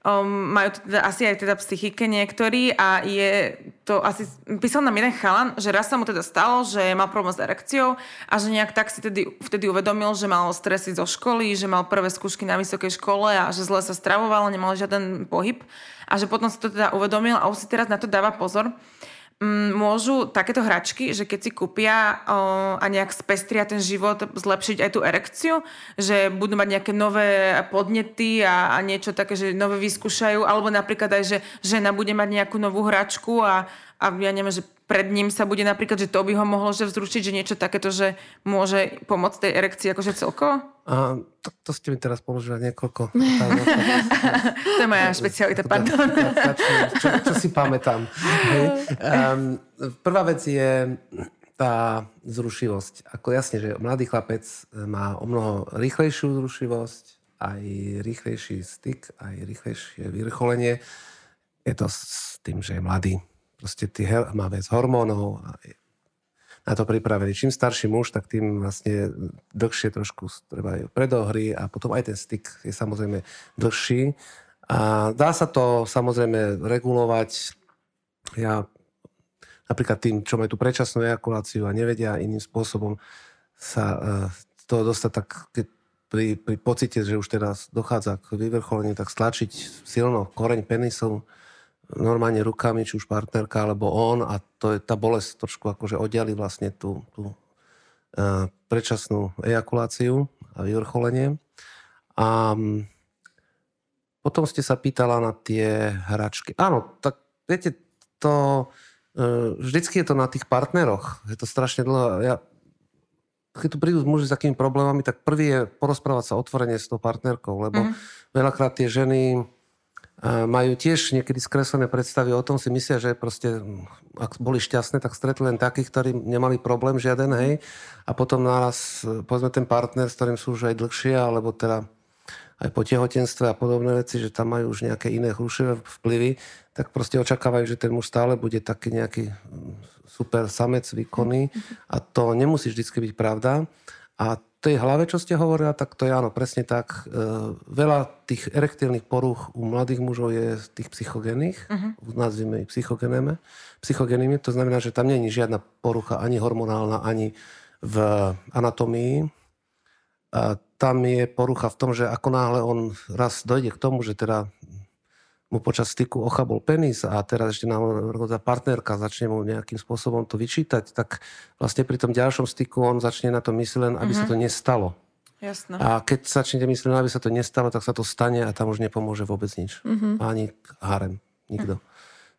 [SPEAKER 1] Um, majú to teda asi aj teda psychike niektorí a je to asi, písal nám jeden chalan, že raz sa mu teda stalo, že mal problém s erekciou a že nejak tak si tedy, vtedy uvedomil, že mal stresy zo školy, že mal prvé skúšky na vysokej škole a že zle sa stravoval, nemal žiaden pohyb a že potom si to teda uvedomil a už si teraz na to dáva pozor môžu takéto hračky, že keď si kúpia o, a nejak spestria ten život, zlepšiť aj tú erekciu, že budú mať nejaké nové podnety a, a niečo také, že nové vyskúšajú, alebo napríklad aj, že žena bude mať nejakú novú hračku a, a ja neviem, že pred ním sa bude napríklad, že to by ho mohlo že vzrušiť, že niečo takéto, že môže pomôcť tej erekcii akože celkovo? A,
[SPEAKER 3] to, to ste mi teraz položili niekoľko.
[SPEAKER 1] to je moja špecialita, pardon.
[SPEAKER 3] Čo, čo si pamätám. Um, prvá vec je tá zrušivosť. Ako jasne, že mladý chlapec má o mnoho rýchlejšiu zrušivosť, aj rýchlejší styk, aj rýchlejšie vyvrcholenie. Je to s tým, že je mladý proste tý, má viac hormónov a je na to pripravený. Čím starší muž, tak tým vlastne dlhšie trošku trvajú predohry a potom aj ten styk je samozrejme dlhší. A dá sa to samozrejme regulovať. Ja napríklad tým, čo majú tú predčasnú ejakuláciu a nevedia iným spôsobom sa uh, to dostať tak, keď pri, pri pocite, že už teraz dochádza k vyvrcholeniu, tak stlačiť silno koreň penisu normálne rukami, či už partnerka alebo on a to je tá bolesť trošku akože oddiali vlastne tú, tú uh, predčasnú ejakuláciu a vyvrcholenie. A um, potom ste sa pýtala na tie hračky. Áno, tak viete, to uh, vždycky je to na tých partneroch. Je to strašne dlho. Ja, keď tu prídu muži s takými problémami, tak prvý je porozprávať sa otvorene s tou partnerkou, lebo mm. veľakrát tie ženy majú tiež niekedy skreslené predstavy o tom, si myslia, že proste, ak boli šťastné, tak stretli len takých, ktorí nemali problém žiaden, hej. A potom naraz, povedzme, ten partner, s ktorým sú už aj dlhšie, alebo teda aj po tehotenstve a podobné veci, že tam majú už nejaké iné hrušivé vplyvy, tak proste očakávajú, že ten muž stále bude taký nejaký super samec výkonný a to nemusí vždy byť pravda. A tej hlave, čo ste hovorila, tak to je áno, presne tak. E, veľa tých erektilných poruch u mladých mužov je tých psychogénnych, uh-huh. nazvime ich psychogenými. To znamená, že tam je žiadna porucha ani hormonálna, ani v anatomii. A tam je porucha v tom, že ako náhle on raz dojde k tomu, že teda mu počas styku ochabol penis a teraz ešte nám tá partnerka začne mu nejakým spôsobom to vyčítať, tak vlastne pri tom ďalšom styku on začne na to myslieť aby mm-hmm. sa to mhm. nestalo.
[SPEAKER 1] Jasné.
[SPEAKER 3] A keď začnete myslieť, aby sa to nestalo, tak sa to stane a tam už nepomôže vôbec nič. Mm-hmm. Ani harem. Nikto. Mm.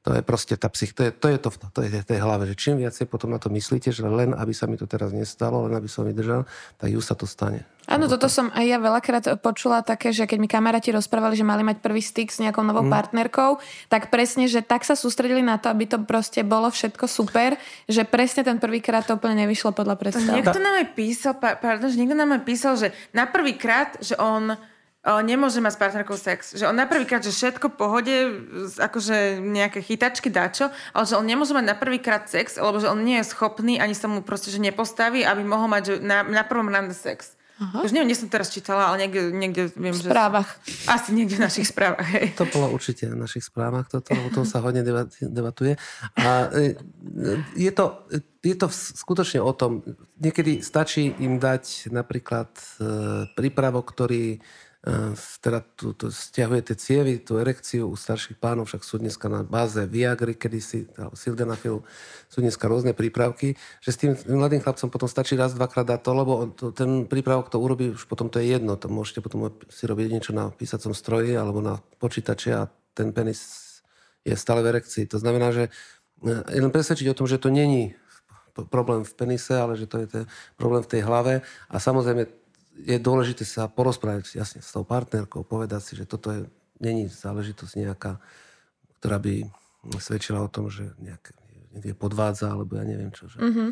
[SPEAKER 3] To je proste tá psych, to je to, je to, to je v tej hlave, že čím viacej potom na to myslíte, že len aby sa mi to teraz nestalo, len aby som vydržal, tak ju sa to stane.
[SPEAKER 2] Áno, toto som aj ja veľakrát počula také, že keď mi kamaráti rozprávali, že mali mať prvý styk s nejakou novou mm. partnerkou, tak presne, že tak sa sústredili na to, aby to proste bolo všetko super, že presne ten prvýkrát to úplne nevyšlo podľa predstav.
[SPEAKER 1] Niekto nám aj písal, pardon, že niekto nám aj písal, že na prvýkrát, že on nemôže mať s partnerkou sex. Že on na prvýkrát, že všetko v pohode, akože nejaké chytačky, dačo, ale že on nemôže mať na prvýkrát sex, lebo že on nie je schopný, ani sa mu proste, že nepostaví, aby mohol mať že na, na prvom rande sex. Aha. Už neviem, nie som teraz čítala, ale niekde, niekde viem,
[SPEAKER 2] v správach.
[SPEAKER 1] že... Asi niekde v našich správach, hej.
[SPEAKER 3] To bolo určite v našich správach, toto, o tom sa hodne debatuje. A e, je to, je to skutočne o tom, niekedy stačí im dať napríklad e, prípravok, ktorý teda tu, tu stiahuje tie cievy, tú erekciu u starších pánov, však sú dneska na báze Viagry, kedysi, alebo Sildenafil, sú dneska rôzne prípravky, že s tým mladým chlapcom potom stačí raz, dvakrát dať to, lebo on, to, ten prípravok to urobí, už potom to je jedno, to môžete potom si robiť niečo na písacom stroji alebo na počítači a ten penis je stále v erekcii. To znamená, že eh, len presvedčiť o tom, že to není problém v penise, ale že to je problém v tej hlave a samozrejme je dôležité sa porozprávať jasne s tou partnerkou, povedať si, že toto je, není záležitosť nejaká, ktorá by svedčila o tom, že nejak podvádza, alebo ja neviem čo. Že... Mm-hmm.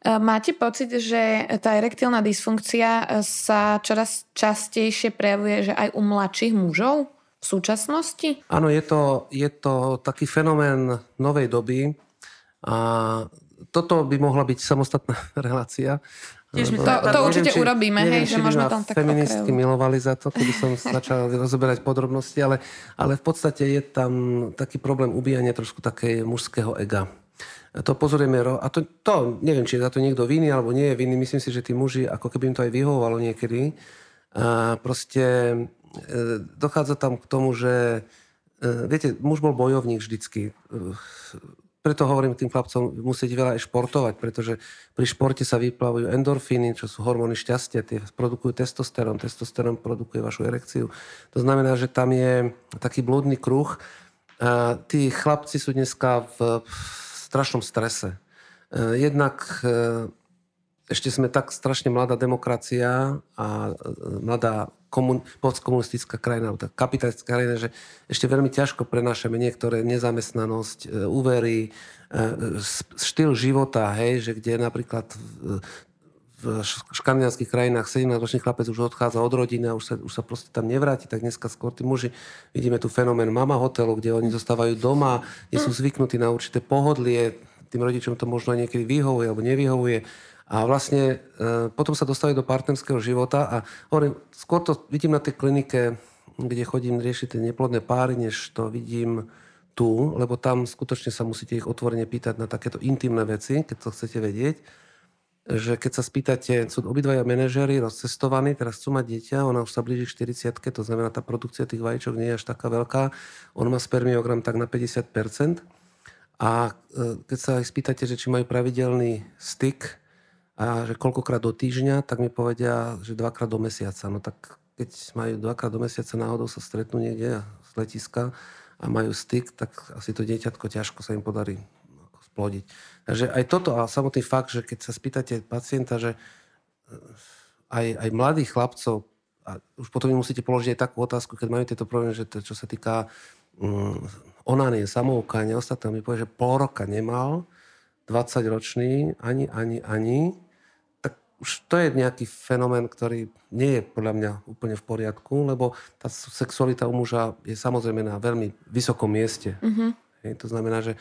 [SPEAKER 2] Máte pocit, že tá erektilná dysfunkcia e, sa čoraz častejšie prejavuje, že aj u mladších mužov v súčasnosti?
[SPEAKER 3] Áno, je to, je to taký fenomén novej doby a toto by mohla byť samostatná relácia,
[SPEAKER 2] Tiež to, to určite či, urobíme, neviem, hej, že môžeme tam tak
[SPEAKER 3] feministky milovali za to, keby som začal rozoberať podrobnosti, ale, ale v podstate je tam taký problém ubíjania trošku také mužského ega. To pozorieme, a to, to, neviem, či je za to niekto vinný alebo nie je vinný, myslím si, že tí muži, ako keby im to aj vyhovovalo niekedy, a proste e, dochádza tam k tomu, že e, viete, muž bol bojovník vždycky preto hovorím tým chlapcom, musíte veľa aj športovať, pretože pri športe sa vyplavujú endorfíny, čo sú hormóny šťastia, tie produkujú testosterón, testosterón produkuje vašu erekciu. To znamená, že tam je taký blúdny kruh. A tí chlapci sú dneska v strašnom strese. E, jednak e, ešte sme tak strašne mladá demokracia a e, mladá komun, postkomunistická krajina, tá kapitalistická krajina, že ešte veľmi ťažko prenášame niektoré nezamestnanosť, e, úvery, e, štýl života, hej, že kde napríklad v škandinávských krajinách 17-ročný chlapec už odchádza od rodiny a už sa, už sa proste tam nevráti, tak dneska skôr tí muži, vidíme tu fenomén mama hotelu, kde oni zostávajú doma, nie sú zvyknutí na určité pohodlie, tým rodičom to možno niekedy vyhovuje alebo nevyhovuje a vlastne e, potom sa dostali do partnerského života a hovorím, skôr to vidím na tej klinike, kde chodím riešiť tie neplodné páry, než to vidím tu, lebo tam skutočne sa musíte ich otvorene pýtať na takéto intimné veci, keď to chcete vedieť. že keď sa spýtate, sú obidvaja manažery rozcestovaní, teraz chcú mať dieťa, ona už sa blíži k 40 to znamená, tá produkcia tých vajíčok nie je až taká veľká. On má spermiogram tak na 50%. A e, keď sa ich spýtate, že či majú pravidelný styk a že koľkokrát do týždňa, tak mi povedia, že dvakrát do mesiaca. No tak keď majú dvakrát do mesiaca náhodou sa stretnú niekde z letiska a majú styk, tak asi to dieťatko ťažko sa im podarí splodiť. Takže aj toto a samotný fakt, že keď sa spýtate pacienta, že eh, aj, aj mladých chlapcov, a už potom im musíte položiť aj takú otázku, keď majú tieto problémy, že to, čo sa týka um, onánie, samoukáňa, ostatné, mi povie, že pol roka nemal, 20-ročný, ani, ani, ani, tak už to je nejaký fenomén, ktorý nie je podľa mňa úplne v poriadku, lebo tá sexualita u muža je samozrejme na veľmi vysokom mieste. Mm-hmm. Hej, to znamená, že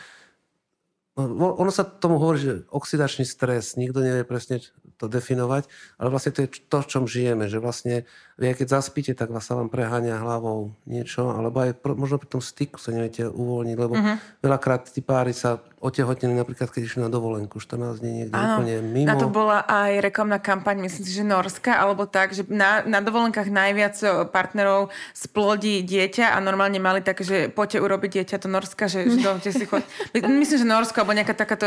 [SPEAKER 3] ono sa tomu hovorí, že oxidačný stres, nikto nevie presne to definovať, ale vlastne to je to, v čom žijeme, že vlastne vy keď zaspíte, tak vás sa vám preháňa hlavou niečo, alebo aj možno pri tom styku sa neviete uvoľniť, lebo uh-huh. veľakrát tí páry sa otehotnili napríklad, keď išli na dovolenku 14 dní niekde ano, úplne mimo.
[SPEAKER 1] Na to bola aj reklamná kampaň, myslím si, že Norska, alebo tak, že na, na dovolenkách najviac partnerov splodí dieťa a normálne mali také, že poďte urobiť dieťa to Norska, že, že to, si chod... Myslím, že Norsko, alebo nejaká takáto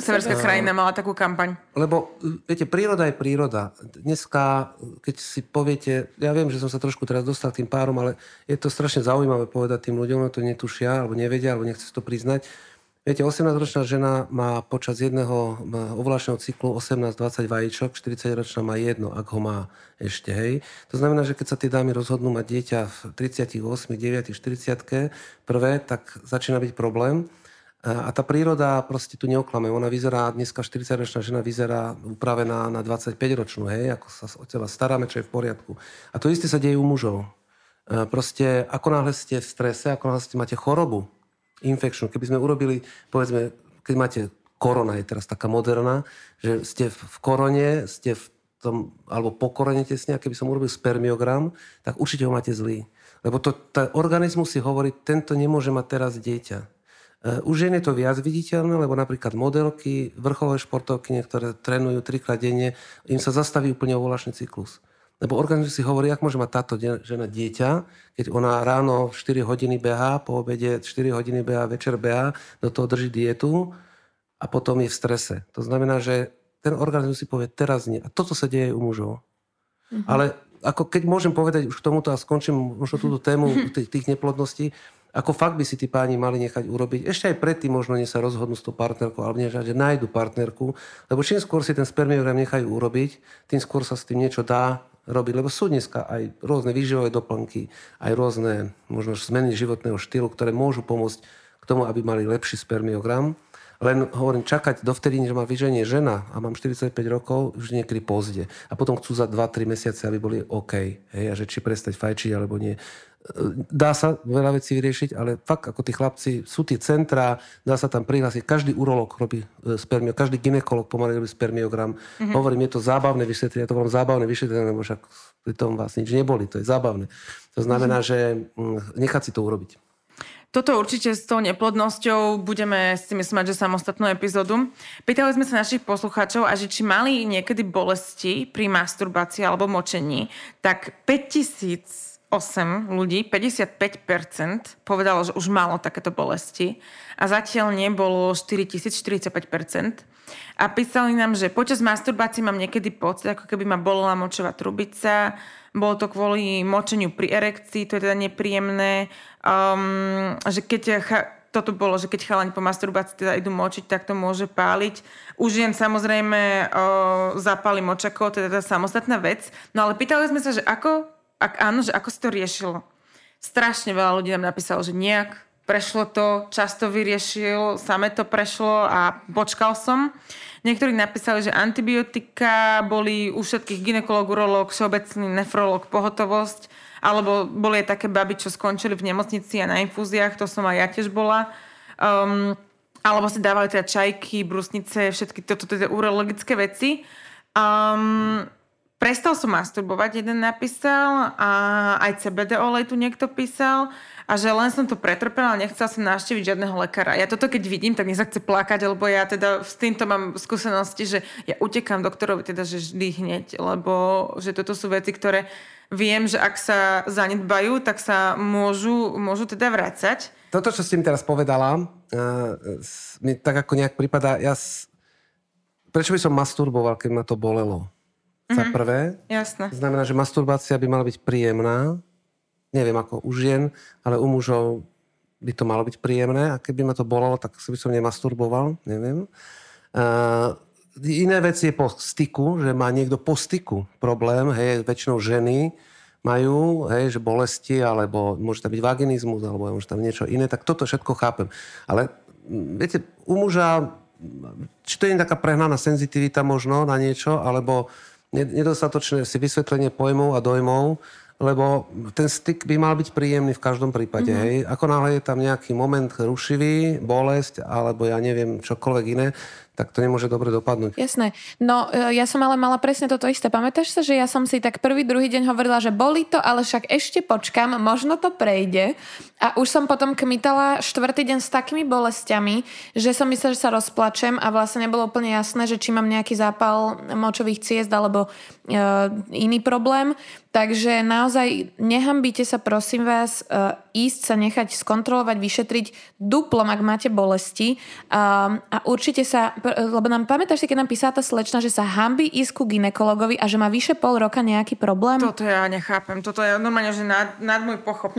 [SPEAKER 1] severská krajina mala takú kampaň.
[SPEAKER 3] Lebo, viete, príroda je príroda. Dneska, keď si poviete, ja viem, že som sa trošku teraz dostal k tým párom, ale je to strašne zaujímavé povedať tým ľuďom, to netušia, alebo nevedia, alebo nechce to priznať Viete, 18-ročná žena má počas jedného ovlášneho cyklu 18-20 vajíčok, 40-ročná má jedno, ak ho má ešte, hej. To znamená, že keď sa tie dámy rozhodnú mať dieťa v 38, 9, 40 prvé, tak začína byť problém. A tá príroda proste tu neoklame. Ona vyzerá, dneska 40-ročná žena vyzerá upravená na 25-ročnú, hej, ako sa od seba staráme, čo je v poriadku. A to isté sa deje u mužov. Proste, ako náhle ste v strese, ako náhle ste máte chorobu, infekčnú. Keby sme urobili, povedzme, keď máte korona je teraz taká moderná, že ste v korone, ste v tom, alebo po korone tesne, keby som urobil spermiogram, tak určite ho máte zlý. Lebo to, tá organizmus si hovorí, tento nemôže mať teraz dieťa. E, už žien je to viac viditeľné, lebo napríklad modelky, vrcholové športovky, ktoré trénujú trikrát denne, im sa zastaví úplne ovolačný cyklus. Lebo organizmus si hovorí, ak môže mať táto žena dieťa, keď ona ráno 4 hodiny behá, po obede 4 hodiny behá, večer behá, do toho drží dietu a potom je v strese. To znamená, že ten organizmus si povie, teraz nie. A toto sa deje u mužov. Mm-hmm. Ale ako keď môžem povedať už k tomuto a skončím možno túto tému tých, tých neplodností, ako fakt by si tí páni mali nechať urobiť. Ešte aj predtým možno nie sa rozhodnú s tou partnerkou, alebo nie, že nájdu partnerku. Lebo čím skôr si ten spermiogram nechajú urobiť, tým skôr sa s tým niečo dá robiť, lebo sú dneska aj rôzne výživové doplnky, aj rôzne možno zmeny životného štýlu, ktoré môžu pomôcť k tomu, aby mali lepší spermiogram. Len hovorím, čakať dovtedy, že ma vyženie žena a mám 45 rokov, už niekedy pozde. A potom chcú za 2-3 mesiace, aby boli OK. Hej, a že či prestať fajčiť alebo nie. Dá sa veľa vecí vyriešiť, ale fakt ako tí chlapci, sú tie centrá, dá sa tam prihlásiť. Každý urológ robí e, spermio, každý ginekolog pomaly robí spermiogram. Mm-hmm. Hovorím, je to zábavné vyšetrenie, ja to volám zábavné vyšetrenie, lebo však pri tom vás nič neboli, to je zábavné. To znamená, mm-hmm. že mm, nechať si to urobiť.
[SPEAKER 1] Toto určite s tou neplodnosťou budeme si myslieť, že samostatnú epizódu. Pýtali sme sa našich poslucháčov a že či mali niekedy bolesti pri masturbácii alebo močení, tak 5000 8 ľudí, 55% povedalo, že už malo takéto bolesti a zatiaľ nebolo 4045%. A písali nám, že počas masturbácie mám niekedy pocit, ako keby ma bolela močová trubica, bolo to kvôli močeniu pri erekcii, to je teda nepríjemné, um, že keď toto bolo, že keď chalani po masturbácii teda idú močiť, tak to môže páliť. Už jen samozrejme o, zapáli močako, to je teda samostatná vec. No ale pýtali sme sa, že ako ak áno, že ako si to riešilo. Strašne veľa ľudí nám napísalo, že nejak prešlo to, často vyriešil, same to prešlo a počkal som. Niektorí napísali, že antibiotika boli u všetkých ginekolog, urológ, všeobecný nefrológ, pohotovosť, alebo boli aj také baby, čo skončili v nemocnici a na infúziách, to som aj ja tiež bola. Um, alebo si dávali teda čajky, brusnice, všetky toto teda urologické veci. Um, prestal som masturbovať, jeden napísal a aj CBD olej tu niekto písal a že len som to pretrpela, ale nechcela som navštíviť žiadneho lekára. Ja toto keď vidím, tak mi sa chce plakať, lebo ja teda s týmto mám skúsenosti, že ja utekám doktorovi teda, že vždy hneď, lebo že toto sú veci, ktoré viem, že ak sa zanedbajú, tak sa môžu, môžu teda vrácať.
[SPEAKER 3] Toto, čo si mi teraz povedala, uh, mi tak ako nejak prípada, ja s... prečo by som masturboval, keď ma to bolelo? Mm-hmm. Za mhm. prvé.
[SPEAKER 1] Jasné.
[SPEAKER 3] Znamená, že masturbácia by mala byť príjemná, neviem ako u žien, ale u mužov by to malo byť príjemné a keby ma to bolelo, tak si by som nemasturboval, neviem. Uh, iné veci je po styku, že má niekto po styku problém, hej, väčšinou ženy majú, hej, že bolesti, alebo môže tam byť vaginizmus, alebo môže tam niečo iné, tak toto všetko chápem. Ale viete, u muža, či to je taká prehnaná senzitivita možno na niečo, alebo nedostatočné si vysvetlenie pojmov a dojmov, lebo ten styk by mal byť príjemný v každom prípade. Mm-hmm. Hej. Ako náhle je tam nejaký moment rušivý, bolesť, alebo ja neviem, čokoľvek iné, tak to nemôže dobre dopadnúť.
[SPEAKER 2] Jasné. No e, ja som ale mala presne toto isté. Pamätáš sa, že ja som si tak prvý, druhý deň hovorila, že boli to, ale však ešte počkam, možno to prejde. A už som potom kmitala štvrtý deň s takými bolestiami, že som myslela, že sa rozplačem a vlastne nebolo úplne jasné, že či mám nejaký zápal močových ciest alebo e, iný problém. Takže naozaj nehambíte sa, prosím vás, uh, ísť sa nechať skontrolovať, vyšetriť duplom, ak máte bolesti. Uh, a určite sa, lebo nám pamätáš si, keď nám písala tá slečna, že sa hambí ísť ku ginekologovi a že má vyše pol roka nejaký problém?
[SPEAKER 1] Toto ja nechápem. Toto je normálne, že nad, nad môj pochop.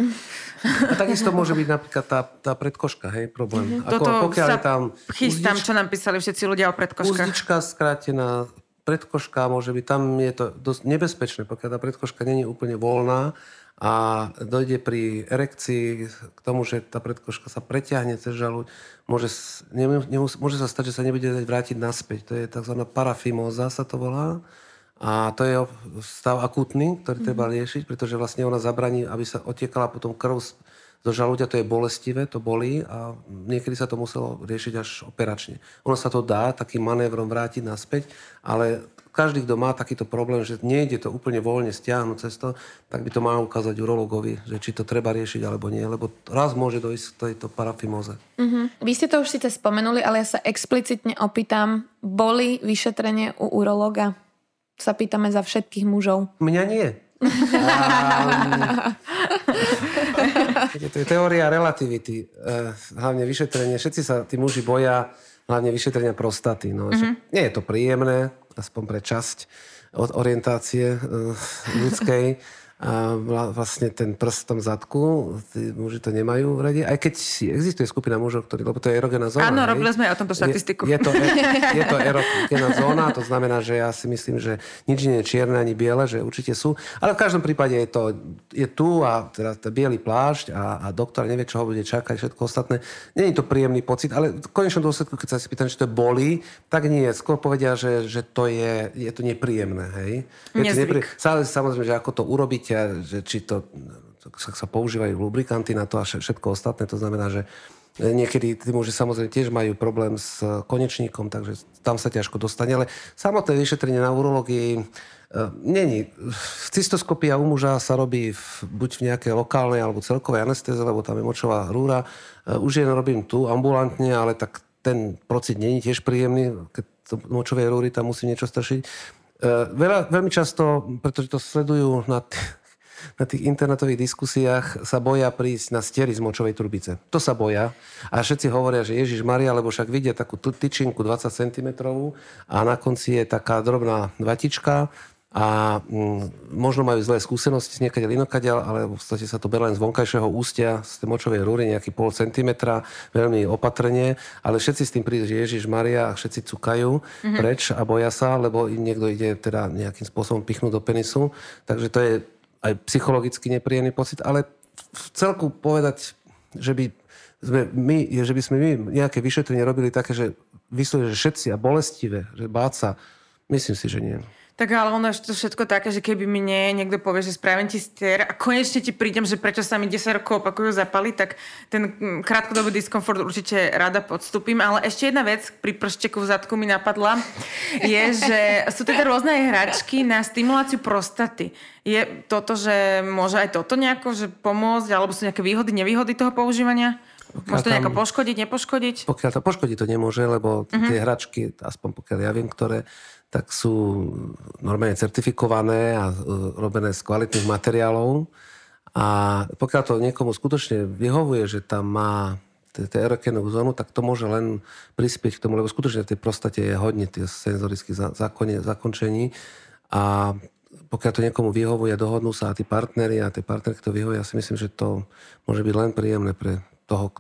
[SPEAKER 3] A takisto môže byť napríklad tá, tá predkoška, hej, problém.
[SPEAKER 1] Mm-hmm. Ako, Toto pokiaľ sa tam chystám, uzdič... čo nám písali všetci ľudia o predkoškách.
[SPEAKER 3] Uzdička skrátená, predkoška môže byť, tam je to dosť nebezpečné, pokiaľ tá predkoška není úplne voľná a dojde pri erekcii k tomu, že tá predkoška sa preťahne cez žaluď, môže, nemus, môže sa stať, že sa nebude dať vrátiť naspäť. To je tzv. parafimóza sa to volá. A to je stav akútny, ktorý mm-hmm. treba riešiť, pretože vlastne ona zabraní, aby sa otiekala potom krv zo žalúďa, to je bolestivé, to bolí a niekedy sa to muselo riešiť až operačne. Ono sa to dá takým manévrom vrátiť naspäť, ale každý, kto má takýto problém, že nejde to úplne voľne stiahnuť cez to, tak by to mal ukázať urologovi, že či to treba riešiť alebo nie, lebo raz môže dojsť k tejto parafimóze.
[SPEAKER 2] Mm-hmm. Vy ste to už síce spomenuli, ale ja sa explicitne opýtam, boli vyšetrenie u urologa? Sa pýtame za všetkých mužov.
[SPEAKER 3] Mňa nie. to je teória relativity. Eh, hlavne vyšetrenie. Všetci sa tí muži boja hlavne vyšetrenia prostaty. No, mm-hmm. Nie je to príjemné, aspoň pre časť od orientácie eh, ľudskej a vlastne ten prst v tom zadku, tí muži to nemajú v rade, aj keď existuje skupina mužov, ktorí, lebo to je erogená zóna.
[SPEAKER 1] Áno, robili sme aj o tomto štatistiku.
[SPEAKER 3] Je, je, to, je to erogená zóna, to znamená, že ja si myslím, že nič nie je čierne ani biele, že určite sú, ale v každom prípade je to je tu a teda biely plášť a, a doktor nevie, čo ho bude čakať, všetko ostatné. Nie je to príjemný pocit, ale v konečnom dôsledku, keď sa si pýtam, či to bolí, tak nie. Skôr povedia, že, že to je, je to nepríjemné. Hej? Je to neprí... Samozrejme, že ako to urobiť tretia, že či to, sa, používajú lubrikanty na to a všetko ostatné. To znamená, že Niekedy tí muži samozrejme tiež majú problém s konečníkom, takže tam sa ťažko dostane. Ale samotné vyšetrenie na urológii e, není. Cystoskopia u muža sa robí v, buď v nejakej lokálnej alebo celkovej anestéze, lebo tam je močová rúra. E, už je robím tu ambulantne, ale tak ten procit není tiež príjemný, keď to močovej rúry tam musí niečo stršiť. Eh, veľa, veľmi často, pretože to sledujú na, t- na tých internetových diskusiách, sa boja prísť na stiery z močovej trubice. To sa boja. A všetci hovoria, že Ježiš Maria, lebo však vidia takú tyčinku 20 cm a na konci je taká drobná vatička a mm, možno majú zlé skúsenosti niekade inokadiaľ, ale v podstate sa to berie len z vonkajšieho ústia, z tej močovej rúry, nejaký pol centimetra, veľmi opatrne, ale všetci s tým prídu, že Ježiš Maria a všetci cukajú mm-hmm. preč a boja sa, lebo im niekto ide teda nejakým spôsobom pichnúť do penisu. Takže to je aj psychologicky nepríjemný pocit, ale v celku povedať, že by sme my, že by sme my nejaké vyšetrenie robili také, že vyslovene, že všetci a bolestivé, že báca, myslím si, že nie.
[SPEAKER 1] Tak ale ono je to všetko také, že keby mi nie, niekto povie, že spravím ti stier a konečne ti prídem, že prečo sa mi 10 rokov opakujú zapali, tak ten mm, krátkodobý diskomfort určite rada podstúpim. Ale ešte jedna vec pri pršteku v zadku mi napadla. je, že sú teda rôzne hračky na stimuláciu prostaty. Je toto, že môže aj toto nejako že pomôcť, alebo sú nejaké výhody, nevýhody toho používania? Pokiaľ Môže to nejako poškodiť, nepoškodiť?
[SPEAKER 3] Pokiaľ to poškodí, to nemôže, lebo uh-huh. tie hračky, aspoň pokiaľ ja viem, ktoré, tak sú normálne certifikované a uh, robené z kvalitných materiálov. A pokiaľ to niekomu skutočne vyhovuje, že tam má erokenovú zónu, tak to môže len prispieť k tomu, lebo skutočne v tej prostate je hodne tých senzorických zakončení a pokiaľ to niekomu vyhovuje, dohodnú sa a tí partneri a tie partnery, to vyhovuje, ja si myslím, že to môže byť len príjemné pre toho,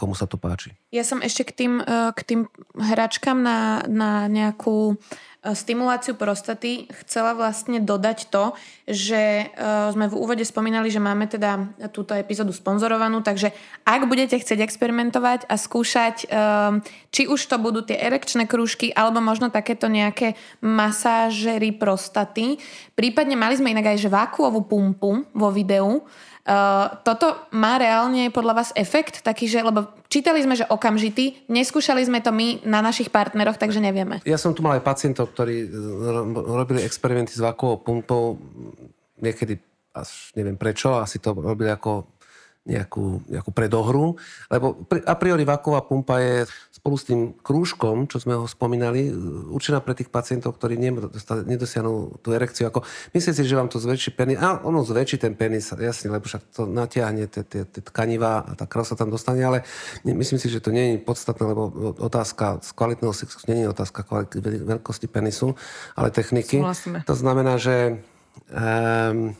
[SPEAKER 3] komu sa to páči.
[SPEAKER 2] Ja som ešte k tým, e, k tým hračkám na, na nejakú e, stimuláciu prostaty chcela vlastne dodať to, že e, sme v úvode spomínali, že máme teda túto epizódu sponzorovanú, takže ak budete chcieť experimentovať a skúšať, či už to budú tie erekčné krúžky, alebo možno takéto nejaké masážery prostaty, prípadne mali sme inak aj že vákuovú pumpu vo videu, Uh, toto má reálne podľa vás efekt taký, že, lebo čítali sme, že okamžitý, neskúšali sme to my na našich partneroch, takže nevieme.
[SPEAKER 3] Ja som tu mal aj pacientov, ktorí robili experimenty s vakovou pumpou, niekedy až neviem prečo, asi to robili ako nejakú, nejakú predohru, lebo a priori vaková pumpa je spolu s tým krúžkom, čo sme ho spomínali, určená pre tých pacientov, ktorí nedosiahnu tú erekciu. Ako, myslím si, že vám to zväčší penis. A ono zväčší ten penis, jasne, lebo však to natiahne tie tkanivá a tá krv sa tam dostane, ale myslím si, že to nie je podstatné, lebo otázka z kvalitného sexu nie je otázka kvality, veľkosti penisu, ale techniky.
[SPEAKER 1] Súhlasíme.
[SPEAKER 3] To znamená, že um,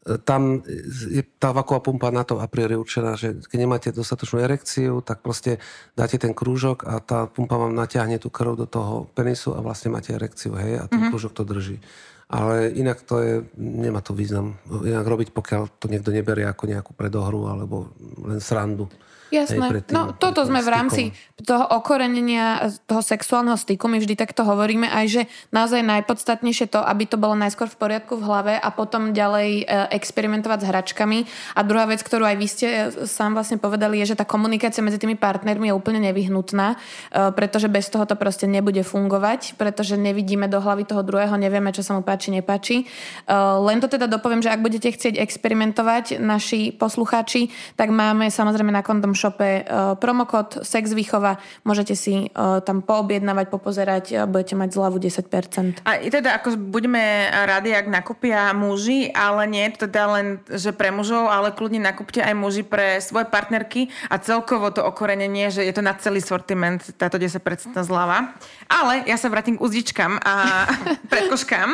[SPEAKER 3] tam je tá pumpa na to a priori určená, že keď nemáte dostatočnú erekciu, tak proste dáte ten krúžok a tá pumpa vám natiahne tú krv do toho penisu a vlastne máte erekciu, hej, a ten mm-hmm. krúžok to drží. Ale inak to je, nemá to význam. Inak robiť, pokiaľ to niekto neberie ako nejakú predohru alebo len srandu.
[SPEAKER 2] Jasné. Hej, tým, no toto sme v rámci toho okorenenia, toho sexuálneho styku, my vždy takto hovoríme aj, že naozaj najpodstatnejšie to, aby to bolo najskôr v poriadku v hlave a potom ďalej e, experimentovať s hračkami. A druhá vec, ktorú aj vy ste e, sám vlastne povedali, je, že tá komunikácia medzi tými partnermi je úplne nevyhnutná, e, pretože bez toho to proste nebude fungovať, pretože nevidíme do hlavy toho druhého, nevieme, čo sa mu páči, nepáči. Len to teda dopoviem, že ak budete chcieť experimentovať, naši poslucháči, tak máme samozrejme na kondom shope uh, promokód sexvýchova, môžete si uh, tam poobjednávať, popozerať, uh, budete mať zľavu 10%.
[SPEAKER 1] A teda ako budeme radi, ak nakúpia muži, ale nie teda len, že pre mužov, ale kľudne nakúpte aj muži pre svoje partnerky a celkovo to okorenenie, že je to na celý sortiment, táto 10% zľava. Ale ja sa vrátim k uzdičkám a predkoškám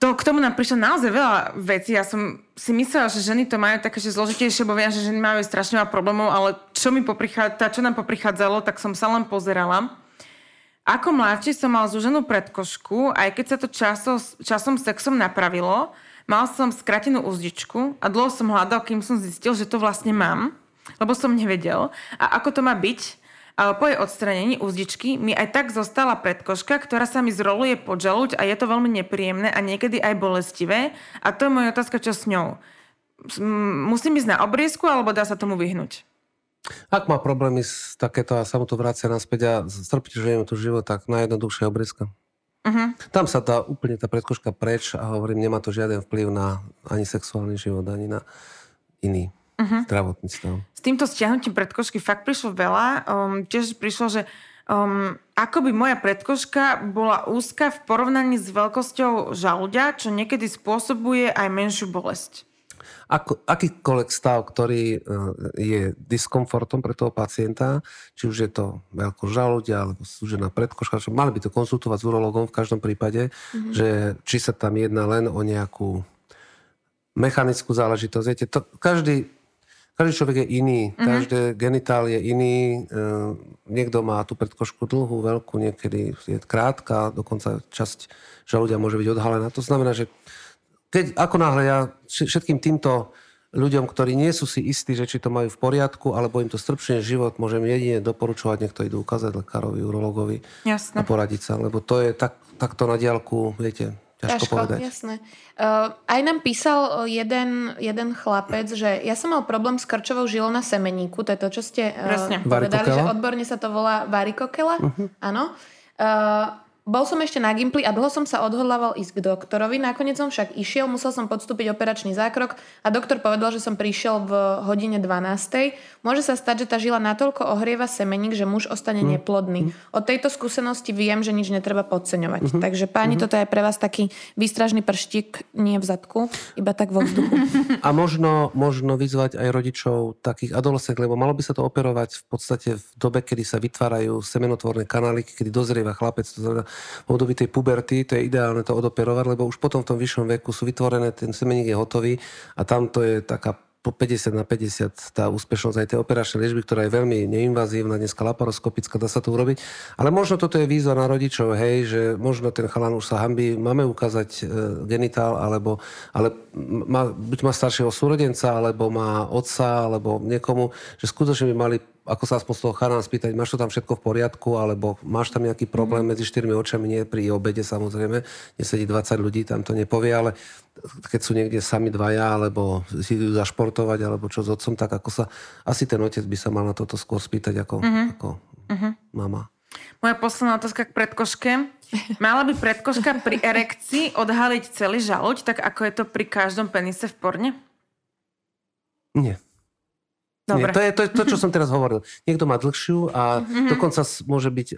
[SPEAKER 1] to, k tomu nám prišlo naozaj veľa vecí. Ja som si myslela, že ženy to majú také, že zložitejšie, bo viem, že ženy majú strašne veľa problémov, ale čo, mi poprichádza, čo nám poprichádzalo, tak som sa len pozerala. Ako mladší som mal zúženú predkošku, aj keď sa to časo, časom sexom napravilo, mal som skratenú úzdičku a dlho som hľadal, kým som zistil, že to vlastne mám, lebo som nevedel. A ako to má byť? Ale po jej odstranení úzdičky mi aj tak zostala predkoška, ktorá sa mi zroluje pod žalúď a je to veľmi nepríjemné a niekedy aj bolestivé. A to je moja otázka, čo s ňou. Musím ísť na obriezku, alebo dá sa tomu vyhnúť?
[SPEAKER 3] Ak má problémy s takéto a sa mu to vracia naspäť a strpíte, že tu život, tak najjednoduchšia obriezka. Uh-huh. Tam sa dá úplne tá predkoška preč a hovorím, nemá to žiaden vplyv na ani sexuálny život, ani na iný uh-huh. zdravotný stav.
[SPEAKER 1] S týmto stiahnutím predkošky fakt prišlo veľa. Um, tiež prišlo, že um, ako by moja predkoška bola úzka v porovnaní s veľkosťou žalúďa, čo niekedy spôsobuje aj menšiu bolesť.
[SPEAKER 3] Ako, akýkoľvek stav, ktorý uh, je diskomfortom pre toho pacienta, či už je to veľko žalúdia alebo súžená predkoška, čo mali by to konzultovať s urologom v každom prípade, mm-hmm. že či sa tam jedná len o nejakú mechanickú záležitosť. Viete, to, každý každý človek je iný, mm-hmm. každý genitál je iný. E, niekto má tú predkošku dlhú, veľkú, niekedy je krátka, dokonca časť žalúdia môže byť odhalená. To znamená, že keď, ako náhle ja všetkým týmto ľuďom, ktorí nie sú si istí, že či to majú v poriadku, alebo im to strpšie život, môžem jedine doporučovať, nech to idú ukázať lekárovi, urologovi
[SPEAKER 1] Jasne.
[SPEAKER 3] a poradiť sa, lebo to je tak, takto na diálku, viete, ťažko, ťažko povedať.
[SPEAKER 2] jasné. Uh, aj nám písal eh, jeden, jeden chlapec, že ja som mal problém s krčovou žilou na semeníku, to je to, čo ste uh, povedali, že odborne sa to volá varikokela. Uh-huh. Áno. Uh, bol som ešte na Gimply a dlho som sa odhodlával ísť k doktorovi. Nakoniec som však išiel, musel som podstúpiť operačný zákrok a doktor povedal, že som prišiel v hodine 12. Môže sa stať, že tá žila natoľko ohrieva semeník, že muž ostane mm. neplodný. Od tejto skúsenosti viem, že nič netreba podceňovať. Mm-hmm. Takže páni, mm-hmm. toto je pre vás taký výstražný prštík, nie v zadku, iba tak vo vzduchu.
[SPEAKER 3] A možno, možno vyzvať aj rodičov takých adolescent, lebo malo by sa to operovať v podstate v dobe, kedy sa vytvárajú semenotvorné kanály, kedy dozrieva chlapec, to znamená v období tej puberty, to je ideálne to odoperovať, lebo už potom v tom vyššom veku sú vytvorené, ten semeník je hotový a tam to je taká po 50 na 50 tá úspešnosť aj tej operačnej liečby, ktorá je veľmi neinvazívna, dneska laparoskopická, dá sa to urobiť. Ale možno toto je výzva na rodičov, hej, že možno ten chalan už sa hambí, máme ukázať e, genitál, alebo ale má, buď má staršieho súrodenca, alebo má otca, alebo niekomu, že skutočne by mali ako sa aspoň z toho charán spýtať, máš to tam všetko v poriadku, alebo máš tam nejaký problém mm. medzi štyrmi očami, nie pri obede samozrejme, nesedí 20 ľudí, tam to nepovie, ale keď sú niekde sami dvaja, alebo si idú zašportovať, alebo čo s otcom, tak ako sa, asi ten otec by sa mal na toto skôr spýtať ako, mm-hmm. ako mm-hmm. mama.
[SPEAKER 1] Moja posledná otázka k predkoške. Mala by predkoška pri erekcii odhaliť celý žalúď, tak ako je to pri každom penise v porne?
[SPEAKER 3] Nie. Dobre. Nie, to je to, to, čo som teraz hovoril. Niekto má dlhšiu a mm-hmm. dokonca môže byť e,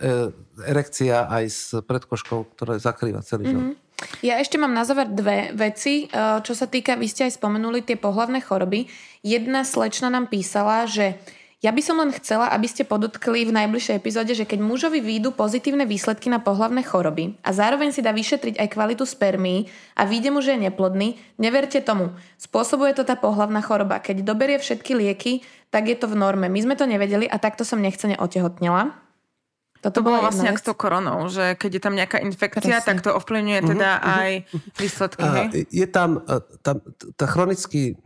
[SPEAKER 3] erekcia aj s predkoškou, ktorá zakrýva celý mm-hmm.
[SPEAKER 2] Ja ešte mám na záver dve veci, e, čo sa týka, vy ste aj spomenuli tie pohlavné choroby. Jedna slečna nám písala, že ja by som len chcela, aby ste podotkli v najbližšej epizóde, že keď mužovi výjdu pozitívne výsledky na pohlavné choroby a zároveň si dá vyšetriť aj kvalitu spermí a vyjde mu, že je neplodný, neverte tomu. Spôsobuje to tá pohlavná choroba. Keď doberie všetky lieky, tak je to v norme. My sme to nevedeli a takto som nechcene otehotnela.
[SPEAKER 1] Toto to bolo vlastne ako s tou koronou, že keď je tam nejaká infekcia, Presne. tak to ovplyvňuje teda uh-huh, aj výsledky. Uh,
[SPEAKER 3] Je tam, e, tam tá chronický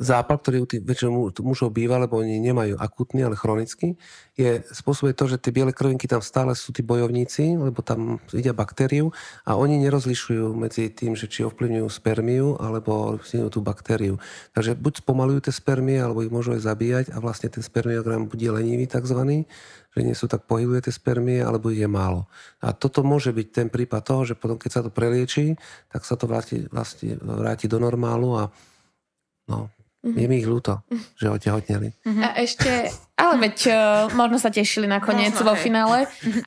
[SPEAKER 3] zápal, ktorý u tých väčšinou mužov býva, lebo oni nemajú akutný, ale chronický, je spôsobuje to, že tie biele krvinky tam stále sú tí bojovníci, lebo tam ide baktériu a oni nerozlišujú medzi tým, že či ovplyvňujú spermiu alebo tú baktériu. Takže buď spomalujú tie spermie, alebo ich môžu aj zabíjať a vlastne ten spermiogram bude lenivý takzvaný, že nie sú tak pohybuje tie spermie, alebo ich je málo. A toto môže byť ten prípad toho, že potom, keď sa to prelieči, tak sa to vráti, vlastne vráti do normálu a no, Mm-hmm. Je mi ich ľúto, že otehotneli.
[SPEAKER 2] Mm-hmm. A ešte, ale veď uh, možno sa tešili nakoniec možno, vo hej. finále.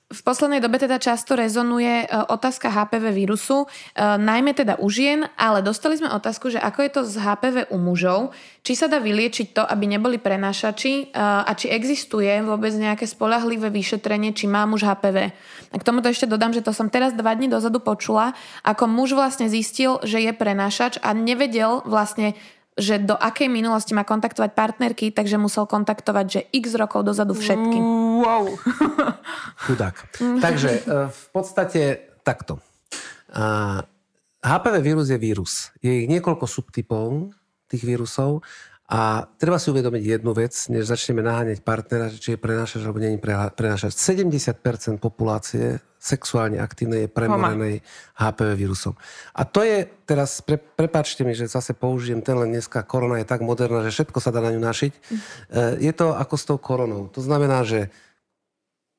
[SPEAKER 2] V poslednej dobe teda často rezonuje uh, otázka HPV vírusu, uh, najmä teda u žien, ale dostali sme otázku, že ako je to s HPV u mužov, či sa dá vyliečiť to, aby neboli prenášači uh, a či existuje vôbec nejaké spolahlivé vyšetrenie, či má muž HPV. A k tomuto ešte dodám, že to som teraz dva dní dozadu počula, ako muž vlastne zistil, že je prenášač a nevedel vlastne že do akej minulosti má kontaktovať partnerky, takže musel kontaktovať, že x rokov dozadu všetky.
[SPEAKER 1] Wow.
[SPEAKER 3] Chudák. takže e, v podstate takto. HPV vírus je vírus. Je ich niekoľko subtypov tých vírusov a treba si uvedomiť jednu vec, než začneme naháňať partnera, či je prenášač alebo je prenášač. 70% populácie sexuálne aktívnej je premorenej HPV vírusom. A to je teraz, pre, prepáčte mi, že zase použijem ten len dneska, korona je tak moderná, že všetko sa dá na ňu našiť. Mm. Je to ako s tou koronou. To znamená, že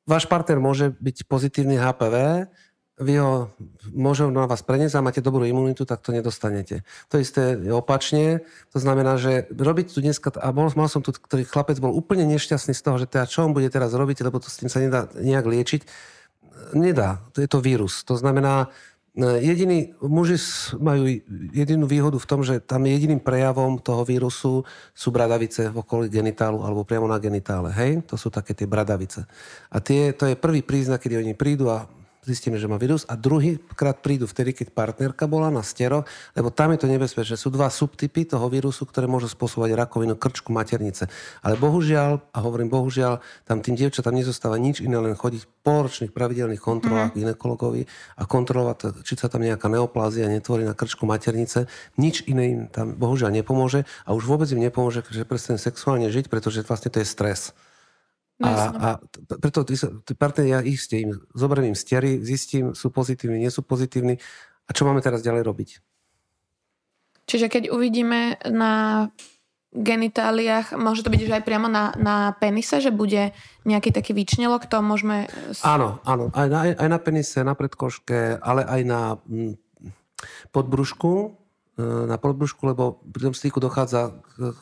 [SPEAKER 3] váš partner môže byť pozitívny HPV, vy ho môžem na vás preniesť a máte dobrú imunitu, tak to nedostanete. To isté je opačne. To znamená, že robiť tu dneska, a bol, mal som tu, ktorý chlapec bol úplne nešťastný z toho, že teda čo on bude teraz robiť, lebo to s tým sa nedá nejak liečiť. Nedá. To je to vírus. To znamená, e, jediní muži majú jedinú výhodu v tom, že tam jediným prejavom toho vírusu sú bradavice v okolí genitálu alebo priamo na genitále. Hej? To sú také tie bradavice. A tie, to je prvý príznak, kedy oni prídu a zistíme, že má vírus a druhý krát prídu vtedy, keď partnerka bola na stero, lebo tam je to nebezpečné. Sú dva subtypy toho vírusu, ktoré môžu spôsobovať rakovinu krčku maternice. Ale bohužiaľ, a hovorím bohužiaľ, tam tým dievčatám nezostáva nič iné, len chodiť po ročných pravidelných kontrolách mm. ginekologovi a kontrolovať, či sa tam nejaká neoplázia netvorí na krčku maternice. Nič iné im tam bohužiaľ nepomôže a už vôbec im nepomôže, že prestane sexuálne žiť, pretože vlastne to je stres. No, a, a preto tí, tí partneri, ja ich im, zoberiem im stiary, zistím, sú pozitívni, nie sú pozitívni. A čo máme teraz ďalej robiť?
[SPEAKER 2] Čiže keď uvidíme na genitáliách, môže to byť že aj priamo na, na penise, že bude nejaký taký výčnelok, to môžeme...
[SPEAKER 3] Áno, áno, aj na, aj na penise, na predkoške, ale aj na mm, podbrušku, e, na podbrušku, lebo pri tom styku dochádza k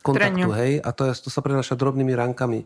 [SPEAKER 3] kontaktu, Treniu. hej, a to, je, to sa prenáša drobnými rankami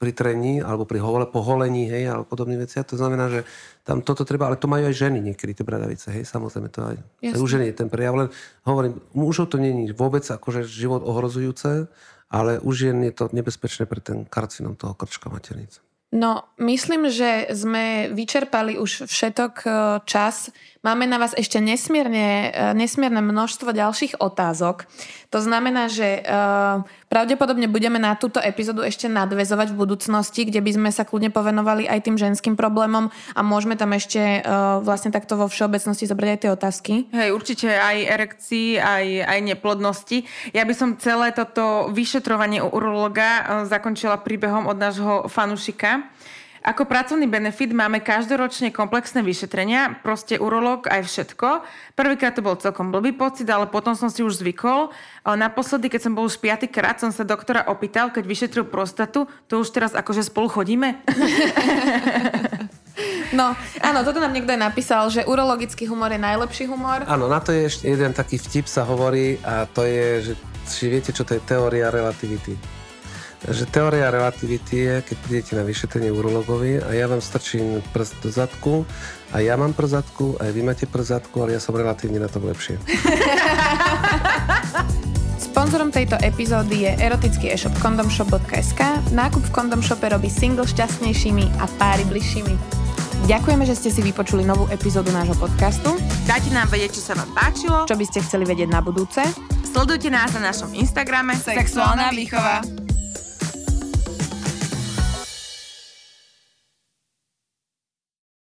[SPEAKER 3] pri trení alebo pri hole, poholení, hej, alebo podobné veci. A to znamená, že tam toto treba, ale to majú aj ženy niekedy, tie bradavice, hej, samozrejme to aj, aj u ženy je ten prejav, len hovorím, mužov to není vôbec akože život ohrozujúce, ale u žien je to nebezpečné pre ten karcinom toho krčka maternice.
[SPEAKER 2] No, myslím, že sme vyčerpali už všetok e, čas. Máme na vás ešte nesmierne, e, nesmierne množstvo ďalších otázok. To znamená, že uh, pravdepodobne budeme na túto epizódu ešte nadvezovať v budúcnosti, kde by sme sa kľudne povenovali aj tým ženským problémom a môžeme tam ešte uh, vlastne takto vo všeobecnosti zobrať aj tie otázky.
[SPEAKER 1] Hej, určite aj erekcii, aj, aj neplodnosti. Ja by som celé toto vyšetrovanie u urologa uh, zakončila príbehom od nášho fanušika. Ako pracovný benefit máme každoročne komplexné vyšetrenia, proste urolog aj všetko. Prvýkrát to bol celkom blbý pocit, ale potom som si už zvykol. Naposledy, keď som bol už piatýkrát, som sa doktora opýtal, keď vyšetril prostatu, to už teraz akože spolu chodíme?
[SPEAKER 2] No, áno, toto nám niekto aj napísal, že urologický humor je najlepší humor.
[SPEAKER 3] Áno, na to je ešte jeden taký vtip sa hovorí a to je, že či viete, čo to je teória relativity že teória relativity je, keď prídete na vyšetrenie urologovi a ja vám strčím prst do zadku a ja mám prst zadku, aj vy máte prst zadku, ale ja som relatívne na tom lepšie.
[SPEAKER 2] Sponzorom tejto epizódy je erotický e-shop condomshop.sk. Nákup v kondomshope robí single šťastnejšími a páry bližšími. Ďakujeme, že ste si vypočuli novú epizódu nášho podcastu.
[SPEAKER 1] Dajte nám vedieť, čo sa vám páčilo.
[SPEAKER 2] Čo by ste chceli vedieť na budúce.
[SPEAKER 1] Sledujte nás na našom Instagrame
[SPEAKER 2] Sexuálna výchova.